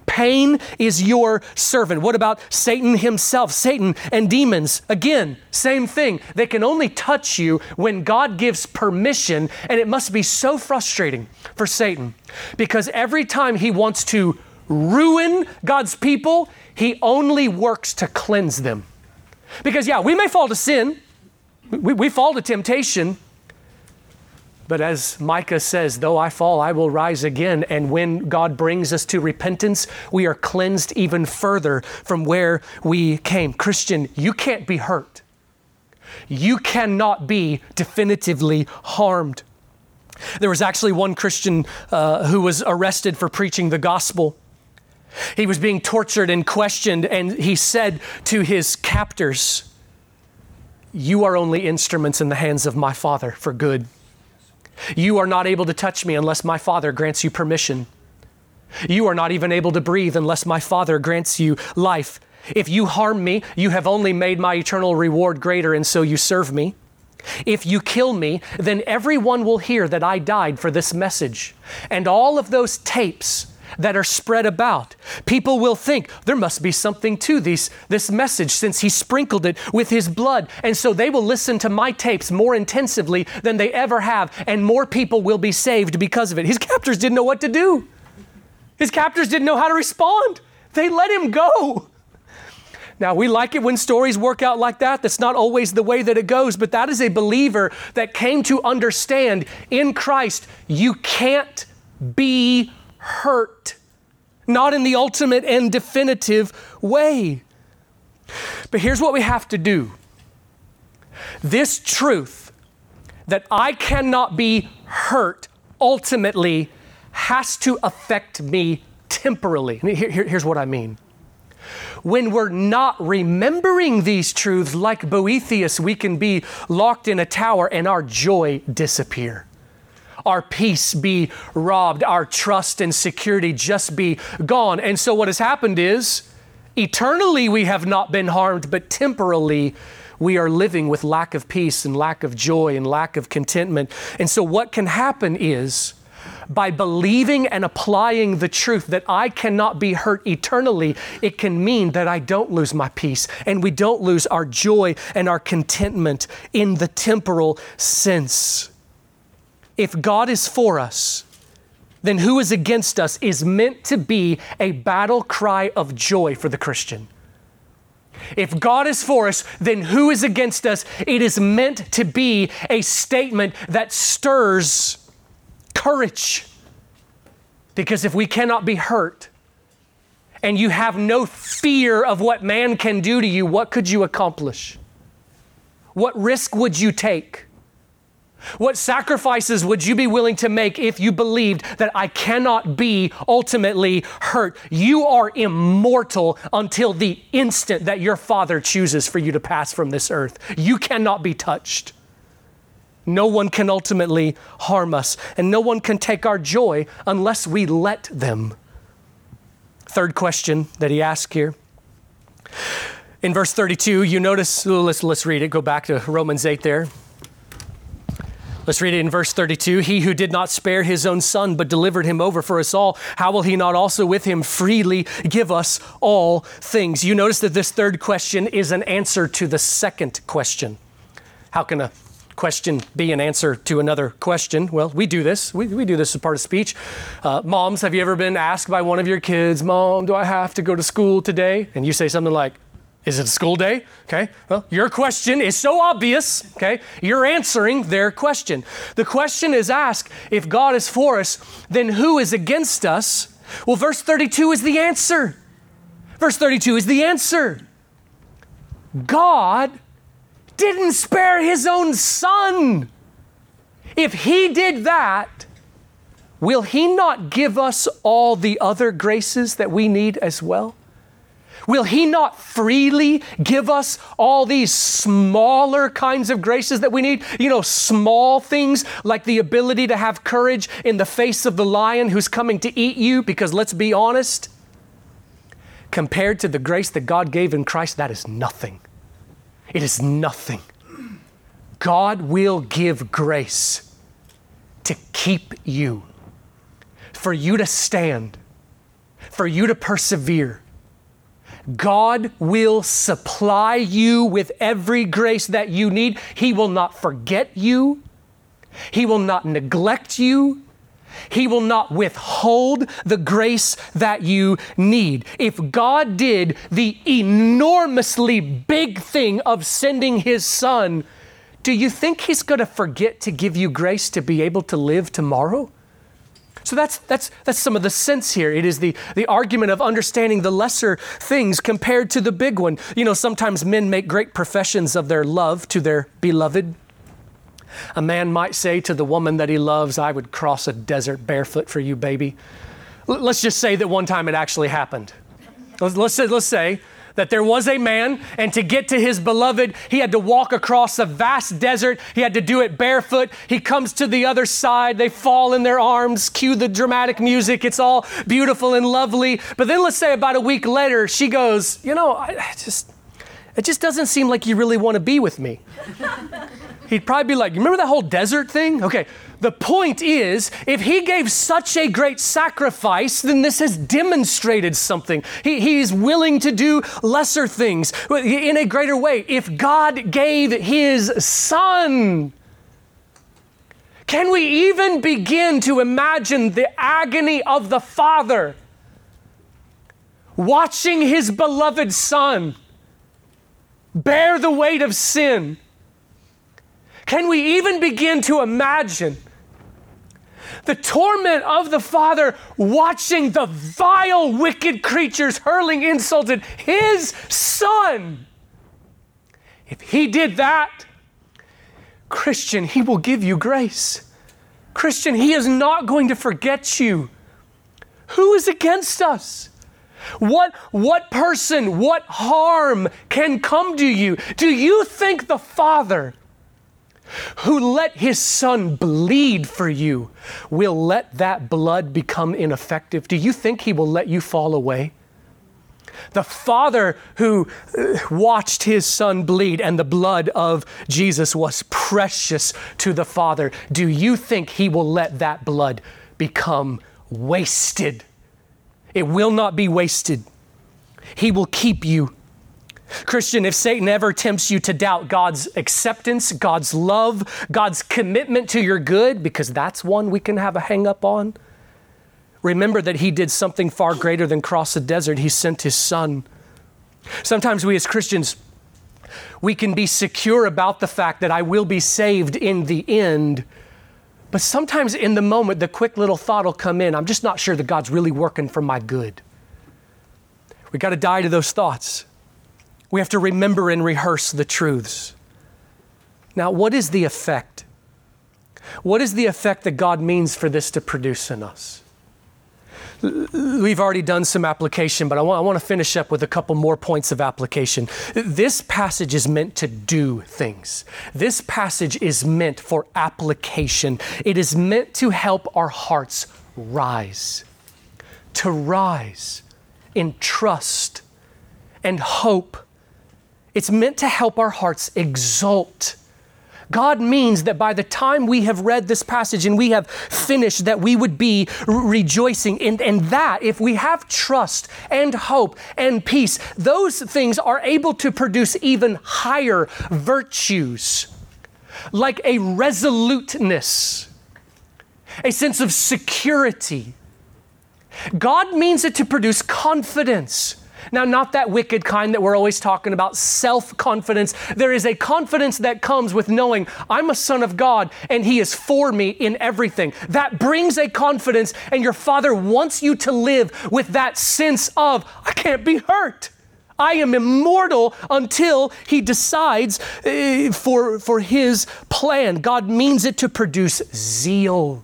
Pain is your servant. What about Satan himself? Satan and demons, again, same thing. They can only touch you when God gives permission, and it must be so frustrating for Satan because every time he wants to ruin God's people, he only works to cleanse them. Because, yeah, we may fall to sin, we, we fall to temptation, But as Micah says, though I fall, I will rise again. And when God brings us to repentance, we are cleansed even further from where we came. Christian, you can't be hurt. You cannot be definitively harmed. There was actually one Christian uh, who was arrested for preaching the gospel. He was being tortured and questioned, and he said to his captors, You are only instruments in the hands of my Father for good. You are not able to touch me unless my Father grants you permission. You are not even able to breathe unless my Father grants you life. If you harm me, you have only made my eternal reward greater, and so you serve me. If you kill me, then everyone will hear that I died for this message. And all of those tapes that are spread about. People will think there must be something to these, this message since he sprinkled it with his blood. And so they will listen to my tapes more intensively than they ever have, and more people will be saved because of it. His captors didn't know what to do, his captors didn't know how to respond. They let him go. Now, we like it when stories work out like that. That's not always the way that it goes, but that is a believer that came to understand in Christ you can't be hurt, not in the ultimate and definitive way. But here's what we have to do this truth that I cannot be hurt ultimately has to affect me temporally. Here, here, here's what I mean. When we're not remembering these truths, like Boethius, we can be locked in a tower and our joy disappear our peace be robbed, our trust and security just be gone. And so, what has happened is eternally we have not been harmed, but temporally we are living with lack of peace and lack of joy and lack of contentment. And so, what can happen is by believing and applying the truth that I cannot be hurt eternally, it can mean that I don't lose my peace and we don't lose our joy and our contentment in the temporal sense if God is for us, then who is against us is meant to be a battle cry of joy for the Christian. If God is for us, then who is against us? It is meant to be a statement that stirs courage. Because if we cannot be hurt and you have no fear of what man can do to you, what could you accomplish? What risk would you take? What sacrifices would you be willing to make if you believed that I cannot be ultimately hurt? You are immortal until the instant that your Father chooses for you to pass from this earth. You cannot be touched. No one can ultimately harm us, and no one can take our joy unless we let them. Third question that he asked here. In verse 32, you notice, let's, let's read it. Go back to Romans 8 there. Let's read it in verse 32. He who did not spare his own son, but delivered him over for us all, how will he not also with him freely give us all things? You notice that this third question is an answer to the second question. How can a question be an answer to another question? Well, we do this. We, we do this as part of speech. Uh, moms, have you ever been asked by one of your kids, Mom, do I have to go to school today? And you say something like, is it a school day? Okay. Well, your question is so obvious. Okay. You're answering their question. The question is asked if God is for us, then who is against us? Well, verse 32 is the answer. Verse 32 is the answer. God didn't spare his own son. If he did that, will he not give us all the other graces that we need as well? Will He not freely give us all these smaller kinds of graces that we need? You know, small things like the ability to have courage in the face of the lion who's coming to eat you, because let's be honest, compared to the grace that God gave in Christ, that is nothing. It is nothing. God will give grace to keep you, for you to stand, for you to persevere God will supply you with every grace that you need. He will not forget you, He will not neglect you. He will not withhold the grace that you need. If God did the enormously big thing of sending His Son do you think he's going to forget to give you grace to be able to live tomorrow? So that's, that's, that's some of the sense here. It is the, the argument of understanding the lesser things compared to the big one. You know, sometimes men make great professions of their love to their beloved. A man might say to the woman that he loves, I would cross a desert barefoot for you, baby. L- let's just say that one time it actually happened. Let's, let's, say, let's say that there was a man, and to get to his beloved, he had to walk across a vast desert. He had to do it barefoot. He comes to the other side. They fall in their arms, cue the dramatic music. It's all beautiful and lovely. But then let's say about a week later, she goes, You know, I, just, it just doesn't seem like you really want to be with me. He'd probably be like, remember that whole desert thing? Okay, the point is, if he gave such a great sacrifice, then this has demonstrated something. He, he's willing to do lesser things in a greater way. If God gave his son, can we even begin to imagine the agony of the Father watching his beloved Son bear the weight of sin? Can we even begin to imagine the torment of the Father watching the vile, wicked creatures hurling insults at His Son. If He did that, Christian, He will give you grace. Christian, He is not going to forget you. Who is against us? What, what person, what harm can come to you? Do you think the Father who let his son bleed for you, will let that blood become ineffective? Do you think he will let you fall away? The Father who uh, watched his son bleed and the blood of Jesus was precious to the Father. Do you think he will let that blood become wasted? It will not be wasted. He will keep you Christian, if Satan ever tempts you to doubt God's acceptance, God's love, God's commitment to your good, because that's one we can have a hang up on, remember that He did something far greater than cross the desert. He sent His Son. Sometimes we as Christians, we can be secure about the fact that I will be saved in the end. But sometimes in the moment, the quick little thought will come in I'm just not sure that God's really working for my good. We got to die to those thoughts. We have to remember and rehearse the truths. Now, what is the effect? What is the effect that God means for this to produce in us? We've already done some application, but I want, I want to finish up with a couple more points of application. This passage is meant to do things. This passage is meant for application. It is meant to help our hearts rise, to rise in trust and hope it's meant to help our hearts exult. God means that by the time we have read this passage and we have finished, that we would be re- rejoicing. And, and that, if we have trust and hope and peace, those things are able to produce even higher virtues, like a resoluteness, a sense of security. God means it to produce confidence now, not that wicked kind that we're always talking about, self confidence. There is a confidence that comes with knowing I'm a son of God and He is for me in everything. That brings a confidence, and your Father wants you to live with that sense of, I can't be hurt. I am immortal until he decides uh, for, for his plan. God means it to produce zeal.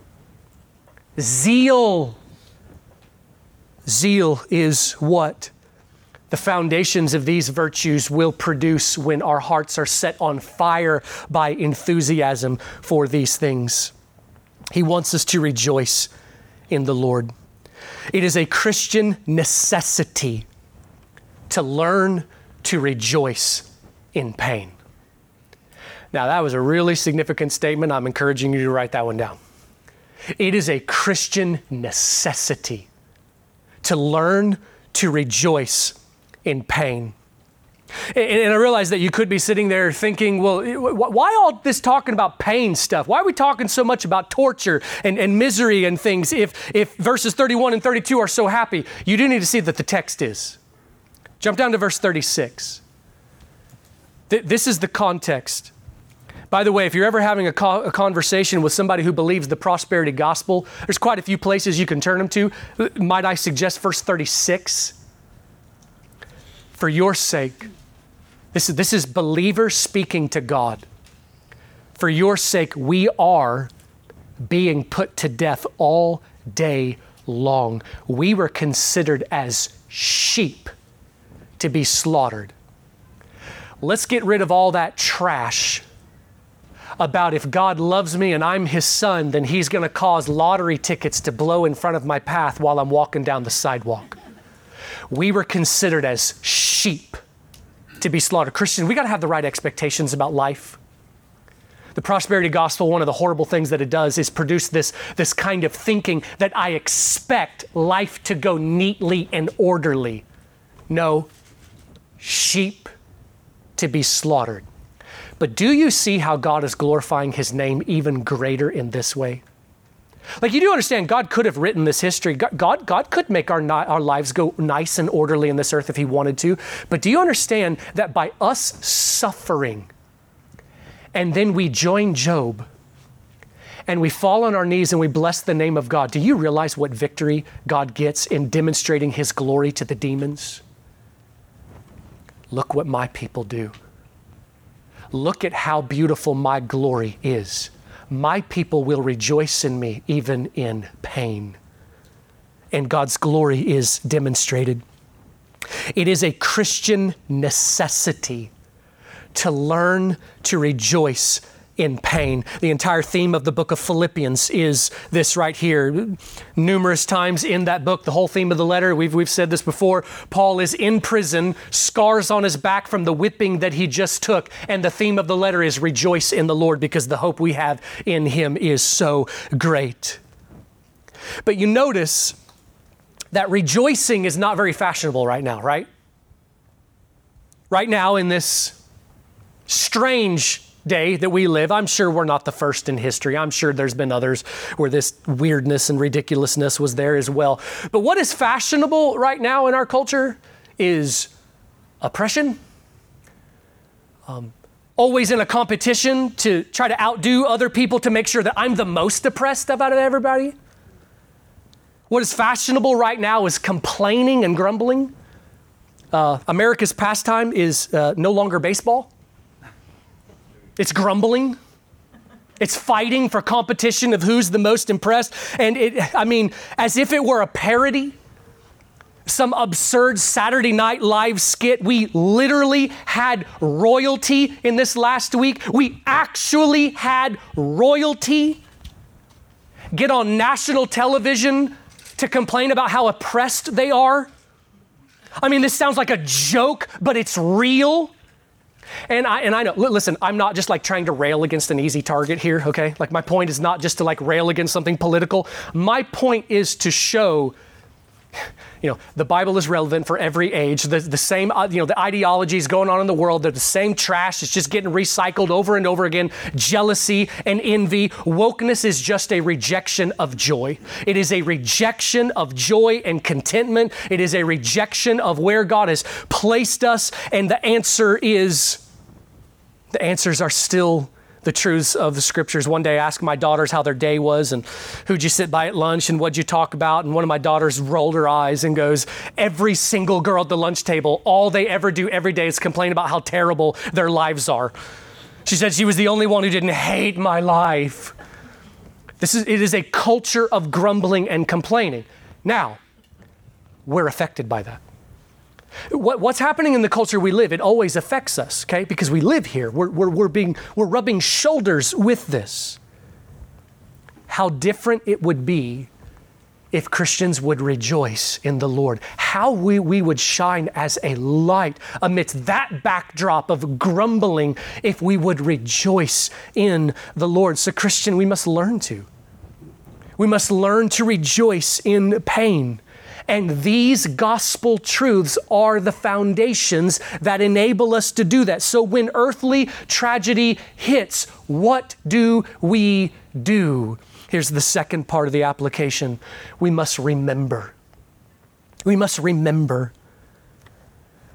Zeal. Zeal is what? The foundations of these virtues will produce when our hearts are set on fire by enthusiasm for these things. He wants us to rejoice in the Lord. It is a Christian necessity to learn to rejoice in pain. Now, that was a really significant statement. I'm encouraging you to write that one down. It is a Christian necessity to learn to rejoice in pain. And, I realize that you could be sitting there thinking, well, why all this talking about pain stuff? Why are we talking so much about torture and, and misery and things if, if verses 31 and 32 are so happy? You do need to see that the text is. Jump down to verse 36. Th- this is the context. By the way, if you're ever having a, co- a, conversation with somebody who believes the prosperity gospel, there's quite a few places you can turn them to. Might I suggest verse 36? For your sake, this is, this is believers speaking to God. For your sake, we are being put to death all day long. We were considered as sheep to be slaughtered. Let's get rid of all that trash about if God loves me and I'm his son, then he's going to cause lottery tickets to blow in front of my path while I'm walking down the sidewalk. We were considered as sheep to be slaughtered. Christian, we got to have the right expectations about life. The prosperity gospel, one of the horrible things that it does is produce this, this kind of thinking that I expect life to go neatly and orderly. No, sheep to be slaughtered. But do you see how God is glorifying his name even greater in this way? Like you do understand, God could have written this history. God, God could make our, our lives go nice and orderly in this earth if He wanted to. But do you understand that by us suffering, and then we join Job, and we fall on our knees and we bless the name of God, do you realize what victory God gets in demonstrating His glory to the demons? Look what my people do. Look at how beautiful my glory is. My people will rejoice in me even in pain. And God's glory is demonstrated. It is a Christian necessity to learn to rejoice in pain. The entire theme of the book of Philippians is this right here. Numerous times in that book, the whole theme of the letter, we've, we've said this before. Paul is in prison, scars on his back from the whipping that he just took. And the theme of the letter is rejoice in the Lord because the hope we have in him is so great. But you notice that rejoicing is not very fashionable right now, right? Right now, in this strange day that we live, I'm sure we're not the first in history. I'm sure there's been others where this weirdness and ridiculousness was there as well. But what is fashionable right now in our culture is oppression. Um, always in a competition to try to outdo other people to make sure that I'm the most oppressed of out of everybody. What is fashionable right now is complaining and grumbling. Uh, America's pastime is uh, no longer baseball. It's grumbling. It's fighting for competition of who's the most impressed. And it, I mean, as if it were a parody, some absurd Saturday Night Live skit. We literally had royalty in this last week. We actually had royalty get on national television to complain about how oppressed they are. I mean, this sounds like a joke, but it's real. And I, and I know, listen, I'm not just like trying to rail against an easy target here, okay? Like my point is not just to like rail against something political. My point is to show you know, the Bible is relevant for every age. The, the same, uh, you know, the ideologies going on in the world, they're the same trash. It's just getting recycled over and over again. Jealousy and envy. Wokeness is just a rejection of joy. It is a rejection of joy and contentment. It is a rejection of where God has placed us. And the answer is, the answers are still the truths of the scriptures. One day I asked my daughters how their day was and who'd you sit by at lunch and what'd you talk about. And one of my daughters rolled her eyes and goes, Every single girl at the lunch table, all they ever do every day is complain about how terrible their lives are. She said she was the only one who didn't hate my life. This is, it is a culture of grumbling and complaining. Now, we're affected by that. What, what's happening in the culture we live, it always affects us, okay? Because we live here. We're, we're, we're, being, we're rubbing shoulders with this. How different it would be if Christians would rejoice in the Lord. How we, we would shine as a light amidst that backdrop of grumbling if we would rejoice in the Lord. So, Christian, we must learn to. We must learn to rejoice in pain. And these gospel truths are the foundations that enable us to do that. So when earthly tragedy hits, what do we do? Here's the second part of the application we must remember. We must remember.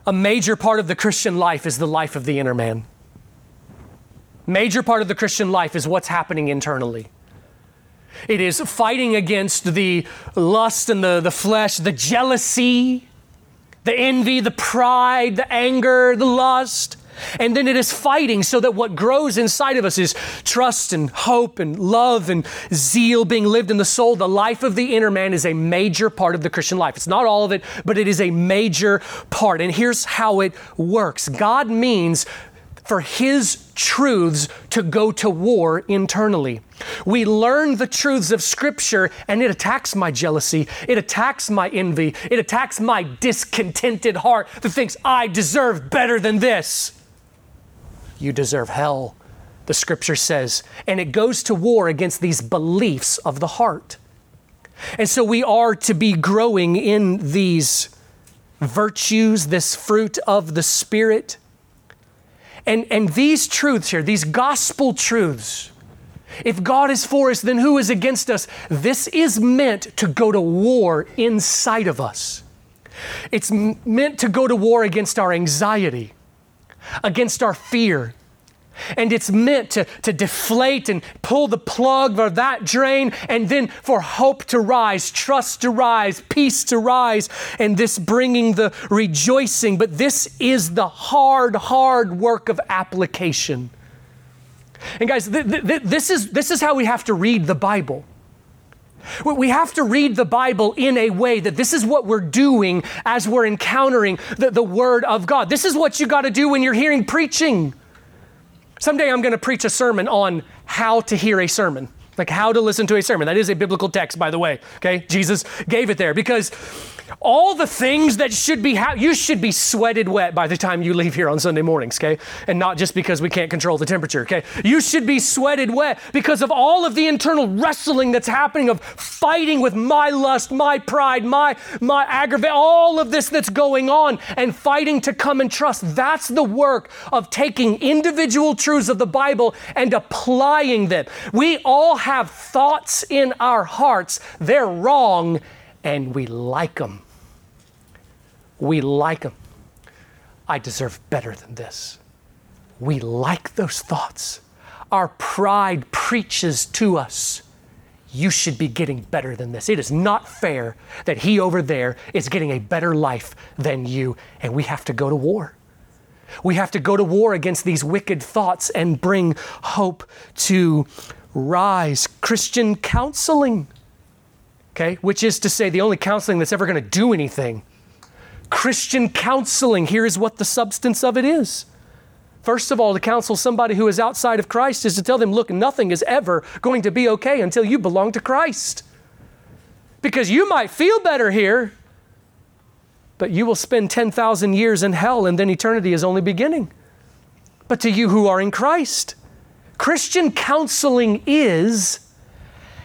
A major part of the Christian life is the life of the inner man. Major part of the Christian life is what's happening internally. It is fighting against the lust and the, the flesh, the jealousy, the envy, the pride, the anger, the lust. And then it is fighting so that what grows inside of us is trust and hope and love and zeal being lived in the soul. The life of the inner man is a major part of the Christian life. It's not all of it, but it is a major part. And here's how it works God means for His truths to go to war internally. We learn the truths of Scripture and it attacks my jealousy, it attacks my envy, it attacks my discontented heart that thinks I deserve better than this. You deserve hell, the Scripture says. And it goes to war against these beliefs of the heart. And so we are to be growing in these virtues, this fruit of the Spirit and, and these truths here, these gospel truths, if God is for us, then who is against us? This is meant to go to war inside of us. It's meant to go to war against our anxiety, against our fear, and it's meant to, to deflate and pull the plug or that drain, and then for hope to rise, trust to rise, peace to rise, and this bringing the rejoicing. But this is the hard, hard work of application. And guys, th- th- this, is, this is how we have to read the Bible. We have to read the Bible in a way that this is what we're doing as we're encountering the, the Word of God. This is what you got to do when you're hearing preaching. Someday I'm going to preach a sermon on how to hear a sermon, like how to listen to a sermon. That is a biblical text, by the way. Okay, Jesus gave it there because all the things that should be, ha- you should be sweated wet by the time you leave here on Sunday mornings, okay? And not just because we can't control the temperature, okay? You should be sweated wet because of all of the internal wrestling that's happening of fighting with my lust, my pride, my, my aggravate, all of this that's going on and fighting to come and trust. That's the work of taking individual truths of the Bible and applying them. We all have thoughts in our hearts. They're wrong and we like them. We like them. I deserve better than this. We like those thoughts. Our pride preaches to us. You should be getting better than this. It is not fair that he over there is getting a better life than you, and we have to go to war. We have to go to war against these wicked thoughts and bring hope to rise. Christian counseling okay? Which is to say, the only counseling that's ever going to do anything. Christian counseling, here is what the substance of it is. First of all, to counsel somebody who is outside of Christ is to tell them, look, nothing is ever going to be okay until you belong to Christ. Because you might feel better here, but you will spend 10,000 years in hell and then eternity is only beginning. But to you who are in Christ, Christian counseling is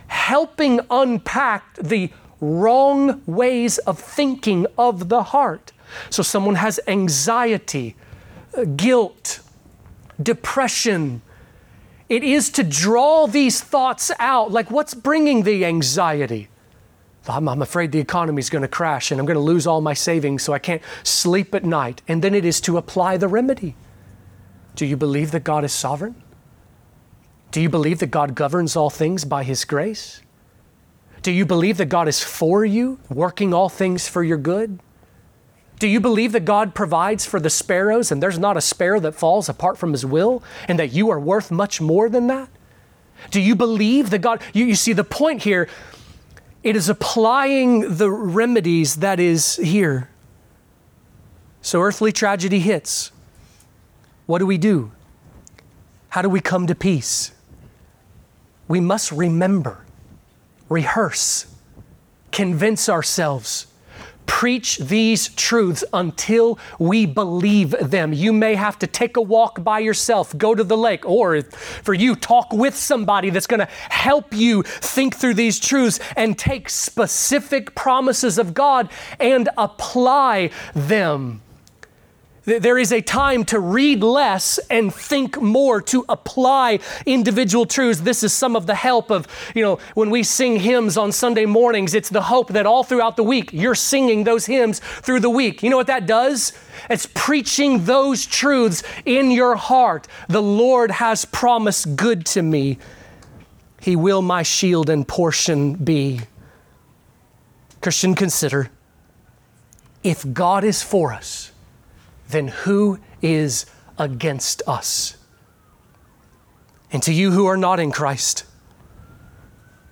helping unpack the wrong ways of thinking of the heart. So, someone has anxiety, uh, guilt, depression. It is to draw these thoughts out. Like, what's bringing the anxiety? I'm, I'm afraid the economy is going to crash and I'm going to lose all my savings, so I can't sleep at night. And then it is to apply the remedy. Do you believe that God is sovereign? Do you believe that God governs all things by His grace? Do you believe that God is for you, working all things for your good? Do you believe that God provides for the sparrows and there's not a sparrow that falls apart from His will and that you are worth much more than that? Do you believe that God, you, you see the point here, it is applying the remedies that is here. So earthly tragedy hits. What do we do? How do we come to peace? we must remember, rehearse, convince ourselves, preach these truths until we believe them. You may have to take a walk by yourself, go to the lake, or for you, talk with somebody that's going to help you think through these truths and take specific promises of God and apply them. There is a time to read less and think more, to apply individual truths. This is some of the help of, you know, when we sing hymns on Sunday mornings, it's the hope that all throughout the week you're singing those hymns through the week. You know what that does? It's preaching those truths in your heart. The Lord has promised good to me, He will my shield and portion be. Christian, consider if God is for us, then who is against us? And to you who are not in Christ,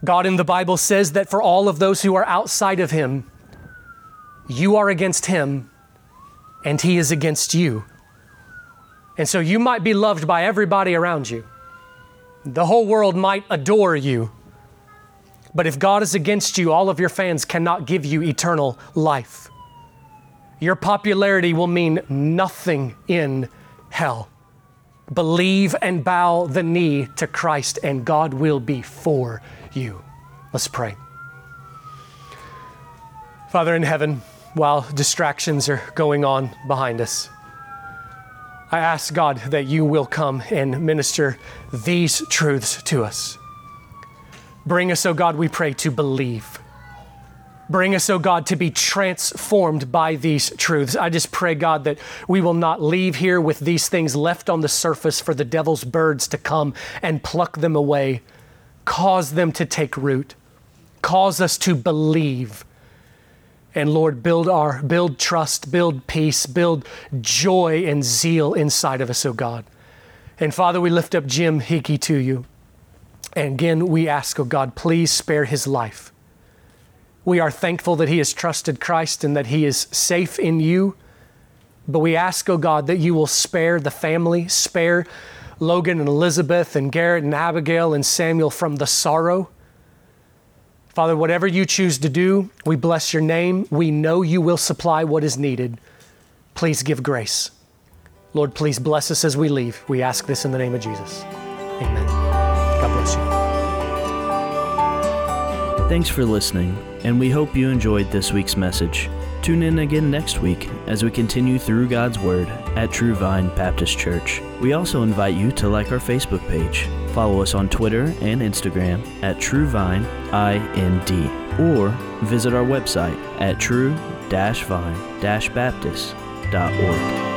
God in the Bible says that for all of those who are outside of Him, you are against Him and He is against you. And so you might be loved by everybody around you. The whole world might adore you. But if God is against you, all of your fans cannot give you eternal life your popularity will mean nothing in hell. Believe and bow the knee to Christ, and God will be for you. Let's pray. Father in heaven, while distractions are going on behind us, I ask God that you will come and minister these truths to us. Bring us, O oh God, we pray, to believe Bring us, oh God, to be transformed by these truths. I just pray, God, that we will not leave here with these things left on the surface for the devil's birds to come and pluck them away, cause them to take root, cause us to believe. And Lord, build our build trust, build peace, build joy and zeal inside of us, oh God. And Father, we lift up Jim Hickey to you. And again, we ask, oh God, please spare his life. We are thankful that he has trusted Christ and that he is safe in you. But we ask, oh God, that you will spare the family, spare Logan and Elizabeth and Garrett and Abigail and Samuel from the sorrow. Father, whatever you choose to do, we bless your name. We know you will supply what is needed. Please give grace. Lord, please bless us as we leave. We ask this in the name of Jesus. Amen. God bless you. Thanks for listening and we hope you enjoyed this week's message. Tune in again next week as we continue through God's Word at True Vine Baptist Church. We also invite you to like our Facebook page, follow us on Twitter and Instagram at True Vine IND, or visit our website at true-vine-baptist.org.